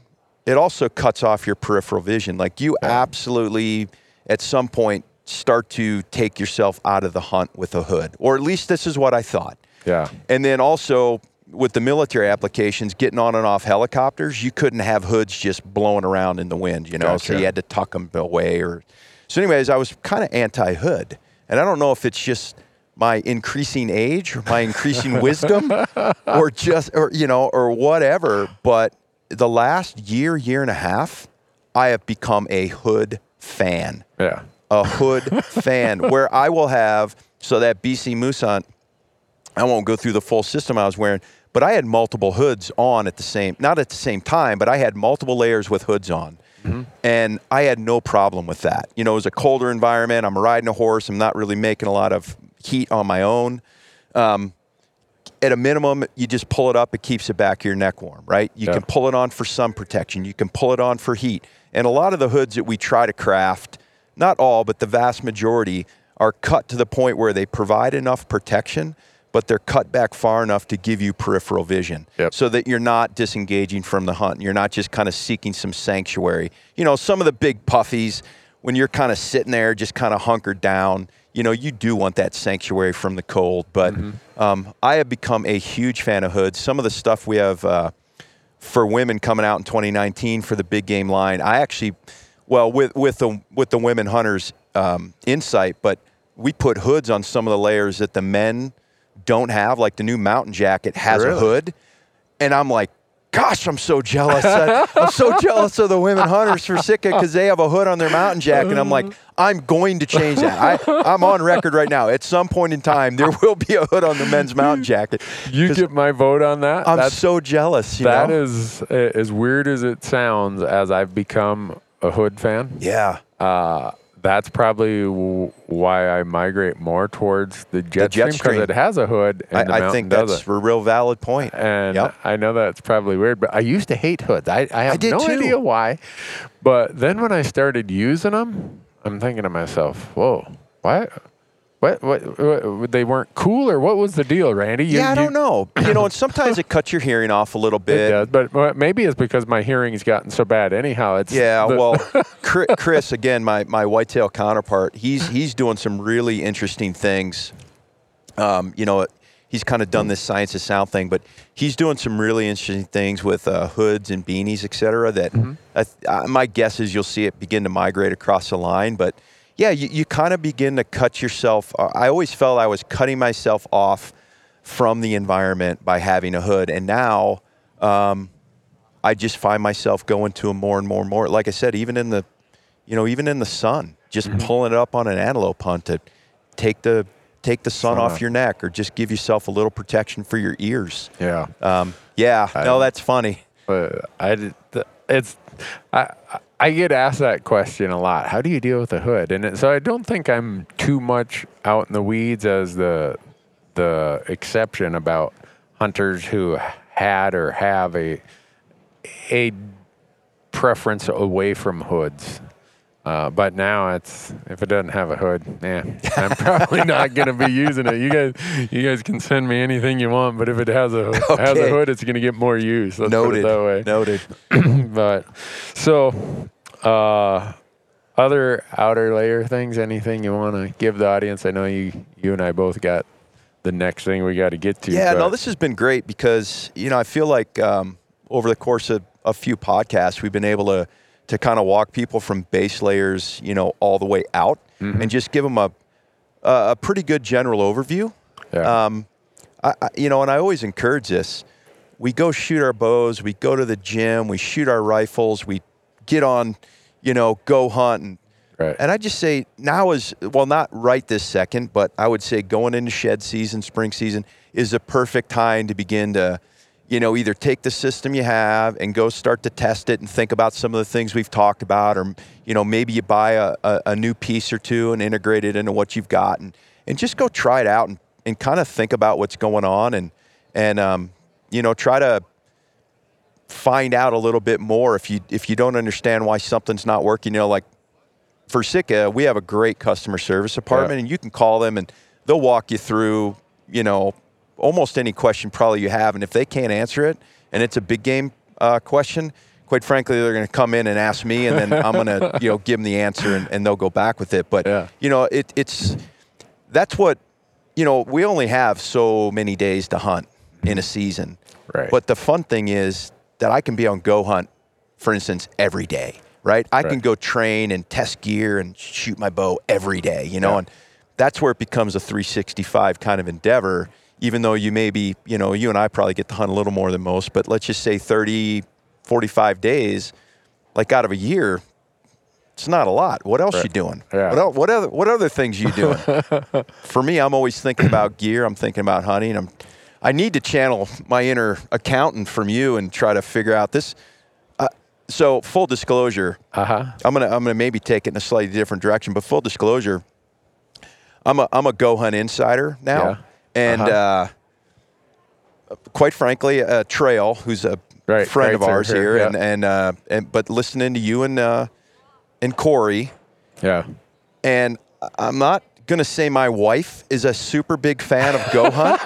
it also cuts off your peripheral vision. Like you absolutely at some point start to take yourself out of the hunt with a hood, or at least this is what I thought. yeah. And then also with the military applications, getting on and off helicopters, you couldn't have hoods just blowing around in the wind, you know, so you had to tuck them away. Or so, anyways, I was kind of anti-hood, and I don't know if it's just my increasing age or my increasing wisdom, or just or you know or whatever. But the last year, year and a half, I have become a hood fan. Yeah. A hood fan where I will have so that BC hunt. I won't go through the full system I was wearing, but I had multiple hoods on at the same, not at the same time, but I had multiple layers with hoods on. And I had no problem with that. You know, it was a colder environment. I'm riding a horse. I'm not really making a lot of heat on my own. Um, at a minimum, you just pull it up, it keeps the back of your neck warm, right? You Yeah. can pull it on for sun protection, you can pull it on for heat. And a lot of the hoods that we try to craft, not all, but the vast majority, are cut to the point where they provide enough protection, but they're cut back far enough to give you peripheral vision Yep. so that you're not disengaging from the hunt. You're not just kind of seeking some sanctuary. You know, some of the big puffies, when you're kind of sitting there, just kind of hunkered down, you know, you do want that sanctuary from the cold. But um, I have become a huge fan of hoods. Some of the stuff we have uh, for women coming out in 2019 for the big game line, I actually, well, with with the with the women hunters um, insight, but we put hoods on some of the layers that the men don't have. Like the new mountain jacket has a hood, and I'm like. Gosh, I'm so jealous. I- I'm so jealous of the women hunters for Sitka because they have a hood on their mountain jacket. and I'm like, I'm going to change that. I, I'm on record right now. At some point in time, there will be a hood on the men's mountain jacket. You get my vote on that. I'm That's so jealous. You That is as weird as it sounds. As I've become a Hood fan, yeah. uh, that's probably w- why I migrate more towards the Jetstream because Jetstream. it has a hood and the I, I think that's a real valid point. And Yep. I know that's probably weird, but I used to hate hoods. I, I have did no too. idea why. But then when I started using them, I'm thinking to myself, whoa, why? What, what, what, they weren't cool or what was the deal, Randy? You- yeah, I you- don't know. You know, and sometimes it cuts your hearing off a little bit. It does, but maybe it's because my hearing's gotten so bad. Anyhow, it's Yeah, the- well, Chris, again, my, my whitetail counterpart, he's he's doing some really interesting things. Um, you know, he's kind of done this science of sound thing, but he's doing some really interesting things with uh, hoods and beanies, et cetera. That I th- uh, my guess is you'll see it begin to migrate across the line. But yeah, you, you kind of begin to cut yourself. Uh, I always felt I was cutting myself off from the environment by having a hood, and now. Um, I just find myself going to them more and more and more. Like I said, even in the, you know, even in the sun, just Mm-hmm. pulling it up on an antelope hunt to take the take the sun, Sun off your neck, or just give yourself a little protection for your ears. yeah. Um, yeah, I- no, that's funny. But I it's I I get asked that question a lot. How do you deal with a hood? And it, so I don't think I'm too much out in the weeds as the the exception about hunters who had or have a a preference away from hoods. Uh, but now it's if it doesn't have a hood, yeah, I'm probably not going to be using it. You guys, you guys can send me anything you want, but if it has a has a hood, it's going to get more use. Let's Noted. put it that way Noted. but so uh other outer layer things anything you want to give the audience i know you you and i both got the next thing we got to get to Yeah, no, this has been great because you know I feel like um, over the course of a few podcasts we've been able to to kind of walk people from base layers, you know, all the way out, Mm-hmm. and just give them a a a pretty good general overview. yeah. Um, I, I, you know, and I always encourage this. We go shoot our bows, we go to the gym, we shoot our rifles, we get on, you know, go hunt. And, right and I just say now is, well, not right this second, but I would say going into shed season, spring season is a perfect time to begin to, you know, either take the system you have and go start to test it and think about some of the things we've talked about, or, you know, maybe you buy a, a, a new piece or two and integrate it into what you've got and, and just go try it out and, and kind of think about what's going on and, and, um, you know, try to find out a little bit more if you, if you don't understand why something's not working, you know, like for Sitka, we have a great customer service department, Yeah. and you can call them and they'll walk you through, you know, almost any question probably you have. And if they can't answer it, and it's a big game uh, question, quite frankly, they're going to come in and ask me, and then I'm going to, you know, give them the answer, and, and they'll go back with it. But Yeah. you know, it, it's that's what you know. We only have so many days to hunt in a season. Right. But the fun thing is that I can be on goHUNT, for instance, every day. Right. I can go train and test gear and shoot my bow every day. You know, Yeah. and that's where it becomes a 365 kind of endeavor. Even though you may be, you know, you and I probably get to hunt a little more than most, but let's just say 30, 45 days, like out of a year, it's not a lot. What else you doing? Yeah. What, el- what other what other things you doing? For me, I'm always thinking about gear. I'm thinking about hunting. I'm I need to channel my inner accountant from you and try to figure out this. Uh, so full disclosure, Uh huh. I'm gonna I'm gonna maybe take it in a slightly different direction, but full disclosure, I'm a I'm a goHUNT insider now, Yeah. And Uh-huh. uh, quite frankly, uh, Trail, who's a Right, friend of right, sir, ours here, yeah. and and uh, and but listening to you and uh, and Corey, Yeah. and I'm not gonna say my wife is a super big fan of goHUNT.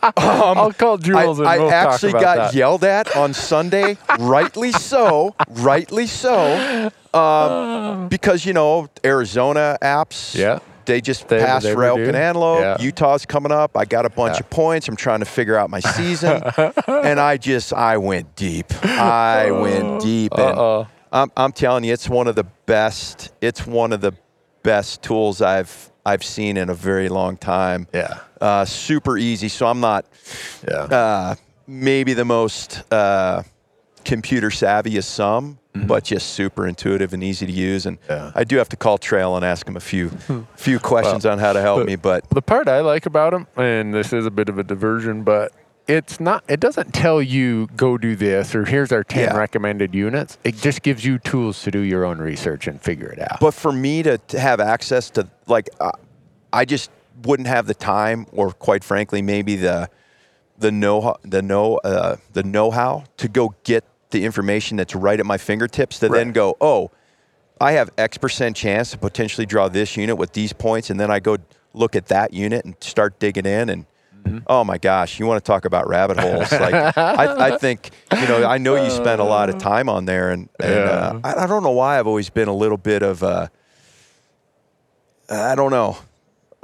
I'll call I, Jules I we'll talk actually got that. yelled at on Sunday, rightly so, rightly so, um, because you know Arizona apps. Yeah. They just They- passed they for elk do. and antelope. Yeah. Utah's coming up. I got a bunch of points. I'm trying to figure out my season, and I just I went deep. I went deep, and I'm, I'm telling you, it's one of the best. It's one of the best tools I've I've seen in a very long time. Yeah. Uh, super easy. So I'm not Yeah. uh, maybe the most uh, computer savvy as some, but just super intuitive and easy to use. And Mm-hmm. Yeah. I do have to call Trail and ask him a few few questions on how to help me. But the part I like about him, and this is a bit of a diversion, but it's not. It doesn't tell you go do this or here's our ten Yeah. recommended units. It just gives you tools to do your own research and figure it out. but for me to, to have access to like, uh, I just wouldn't have the time, or quite frankly, maybe the the know the know uh, the know how to go get the information that's right at my fingertips to then go, oh, I have X percent chance to potentially draw this unit with these points, and then I go look at that unit and start digging in and. Mm-hmm. Oh my gosh! You want to talk about rabbit holes? Like I, I think you know. I know you spent a lot of time on there, and, and uh, I, I don't know why I've always been a little bit of. Uh, I don't know.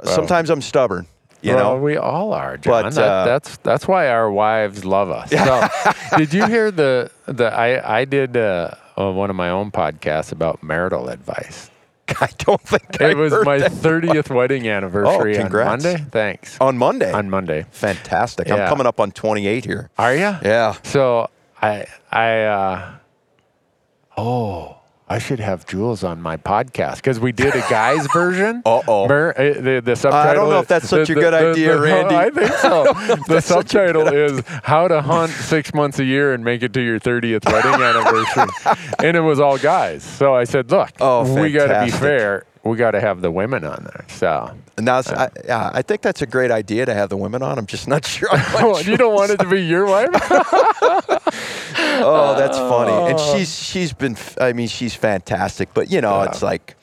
Sometimes I'm stubborn. You well, know. we all are, John. But, That- uh, that's that's why our wives love us. So, did you hear the the I I did uh, uh, one of my own podcasts about marital advice. I don't think I It was heard my thirtieth wedding anniversary on congrats. Monday. Thanks. on Monday. On Monday. Fantastic. I'm coming up on 28 here. Are you? Yeah. So I I uh, oh I should have Jules on my podcast because we did a guy's version. Uh-oh. Mer- uh, the, the subtitle. I don't know is- if that's such the- a good the- idea, Randy. I think so. the subtitle is "How to Hunt Six Months a Year and Make It to Your 30th Wedding Anniversary," and it was all guys. So I said, "Look, Oh, we got to be fair. We got to have the women on there." So And that's, I, yeah, I think that's a great idea to have the women on. I'm just not sure. oh, you don't want it to be your wife? oh, that's funny. And she's she's been. I mean, she's fantastic. But you know, it's like,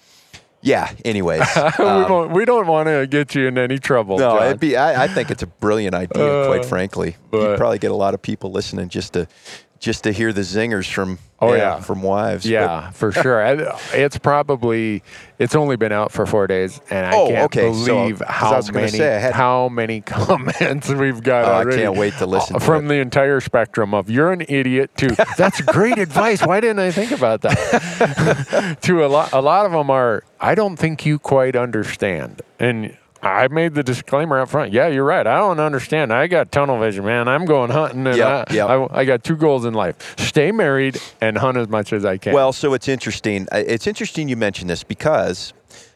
yeah. Anyways, we, um, we don't want to get you in any trouble. no, John. it'd be. I, I think it's a brilliant idea. Uh, quite frankly, you'd probably get a lot of people listening just to just to hear the zingers from. Oh, yeah. from wives. But- Yeah, for sure. It's probably it's only been out for four days, and I Oh, can't okay, so- believe I how many say, had- how many comments we've got Oh, I can't wait to listen Uh, to from it. the entire spectrum of "you're an idiot" to "that's great advice." Why didn't I think about that? to a lot, a lot of them are I don't think you quite understand, and. I made the disclaimer up front. Yeah, you're right. I don't understand. I got tunnel vision, man. I'm going hunting, and Yep, I, yep. I, I got two goals in life: stay married and hunt as much as I can. Well, so it's interesting. It's interesting you mentioned this because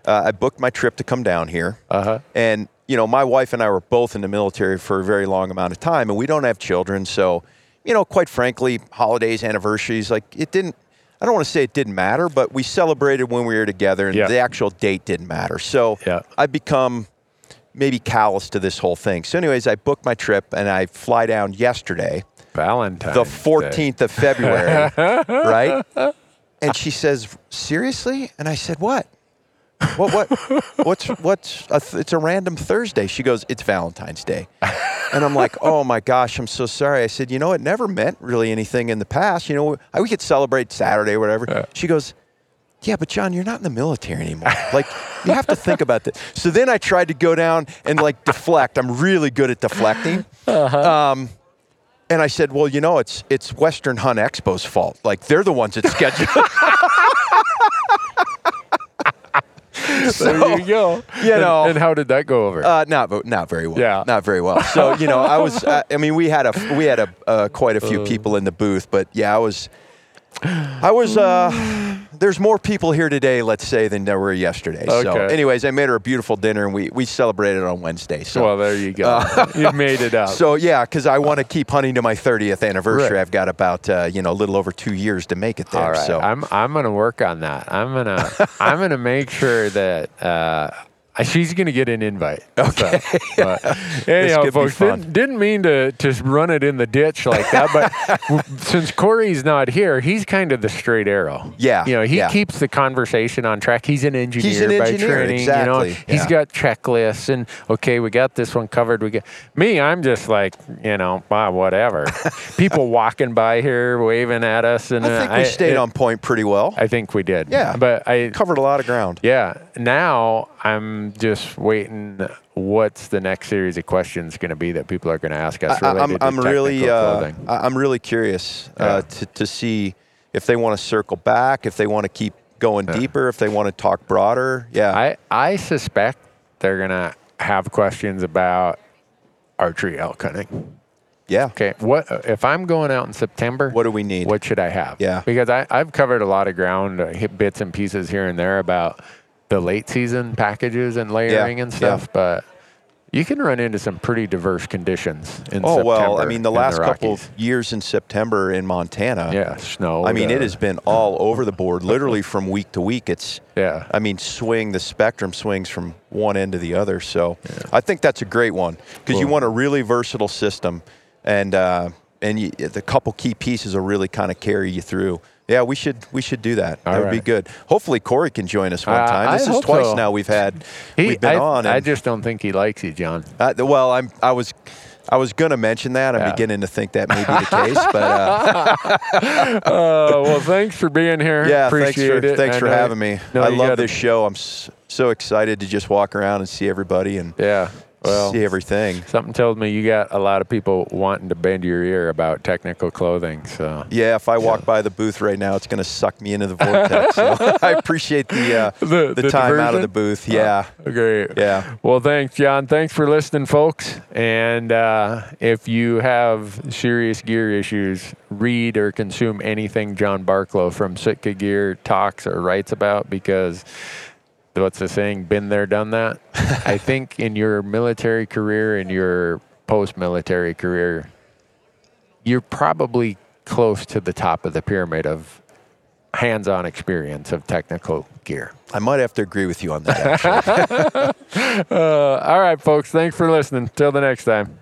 uh, I booked my trip to come down here, Uh-huh. and you know, my wife and I were both in the military for a very long amount of time, and we don't have children, so you know, quite frankly, holidays, anniversaries, like it didn't. I don't want to say it didn't matter, but we celebrated when we were together, and Yeah. the actual date didn't matter. So Yeah. I become maybe callous to this whole thing. So, anyways, I booked my trip, and I fly down yesterday Valentine's the Day. 14th of February, right? And she says, "Seriously?" And I said, "What? What? What? What's? What's? A th- it's a random Thursday." She goes, "It's Valentine's Day," and I'm like, "Oh my gosh, I'm so sorry." I said, "You know, it never meant really anything in the past. You know, I- we could celebrate Saturday or whatever." She goes. Yeah, but John, you're not in the military anymore. Like, you have to think about this. So then I tried to go down and like deflect. I'm really good at deflecting. Um, and I said, "Well, you know, it's it's Western Hunt Expo's fault. Like they're the ones that schedule." there you go. you And- know- and, how did that go over? Uh, not not very well. Yeah. not very well. So you know, I was. Uh, I mean, we had a we had a uh, quite a few Uh. people in the booth, but yeah, I was. I was. Uh, there's more people here today, let's say, than there were yesterday. So, anyways, I made her a beautiful dinner, and we we celebrated on Wednesday. So. well, there you go. you made it up. so yeah, because I want to keep hunting to my 30th anniversary. Right. I've got about uh, you know a little over two years to make it there. All right, So I'm I'm gonna work on that. I'm gonna I'm gonna make sure that uh, she's gonna get an invite. Okay. but anyhow, folks, didn't, didn't mean to to run it in the ditch like that, but since Corey's not here, he's kind of the straight arrow. Yeah, you know, he yeah. keeps the conversation on track. He's an engineer He's an by engineer, training. You know, exactly, he's yeah. got checklists and okay, we got this one covered. We get me. I'm just like you know, ah, whatever. People walking by here waving at us, and I think uh, we stayed it- on point pretty well. I think we did. Yeah. But I Covered a lot of ground. yeah. Now I'm just waiting. What's the next series of questions going to be that people are going to ask us I, related I'm, I'm to really, uh, I'm really curious Yeah. uh, to, to see if they want to circle back, if they want to keep going deeper, if they want to talk broader. Yeah. I I suspect they're going to have questions about archery elk hunting. yeah. Okay. What if I'm going out in September? What do we need? What should I have? Yeah. Because I, I've covered a lot of ground, uh, bits and pieces here and there about the late season packages and layering and yeah. stuff, but you can run into some pretty diverse conditions in Oh September. well, I mean the last couple of years in September in Montana. Yeah, snow. I mean, to- it has been all over the board, literally from week to week. It's, Yeah. I mean, swing the spectrum swings from one end to the other. So, I think that's a great one because you want a really versatile system, and uh, and you, the couple key pieces will really kind of carry you through. Yeah, we should we should do that. All that would be good. Hopefully, Corey can join us one Uh, time. I This is twice so. now we've had He, we've been I, on. I just don't think he likes you, John. uh, well, I'm. I was. I was going to mention that. I'm Yeah. beginning to think that may be the case, but uh, Uh, well, thanks for being here. yeah, Appreciate thanks for it. thanks for having me. know I love gotta- this show. I'm so excited to just walk around and see everybody and Yeah. Well, see everything. something tells me you got a lot of people wanting to bend your ear about technical clothing. So Yeah, if I walk by the booth right now, it's going to suck me into the vortex. so I appreciate the uh, The- the, the time out of the booth. Yeah, Great. Yeah. Well, thanks, John. Thanks for listening, folks. And uh, if you have serious gear issues, read or consume anything John Barklow from Sitka Gear talks or writes about because what's the saying? Been there, done that. I think in your military career and your post military career, you're probably close to the top of the pyramid of hands on experience of technical gear. I might have to agree with you on that. Uh, all right, folks. Thanks for listening. Till the next time.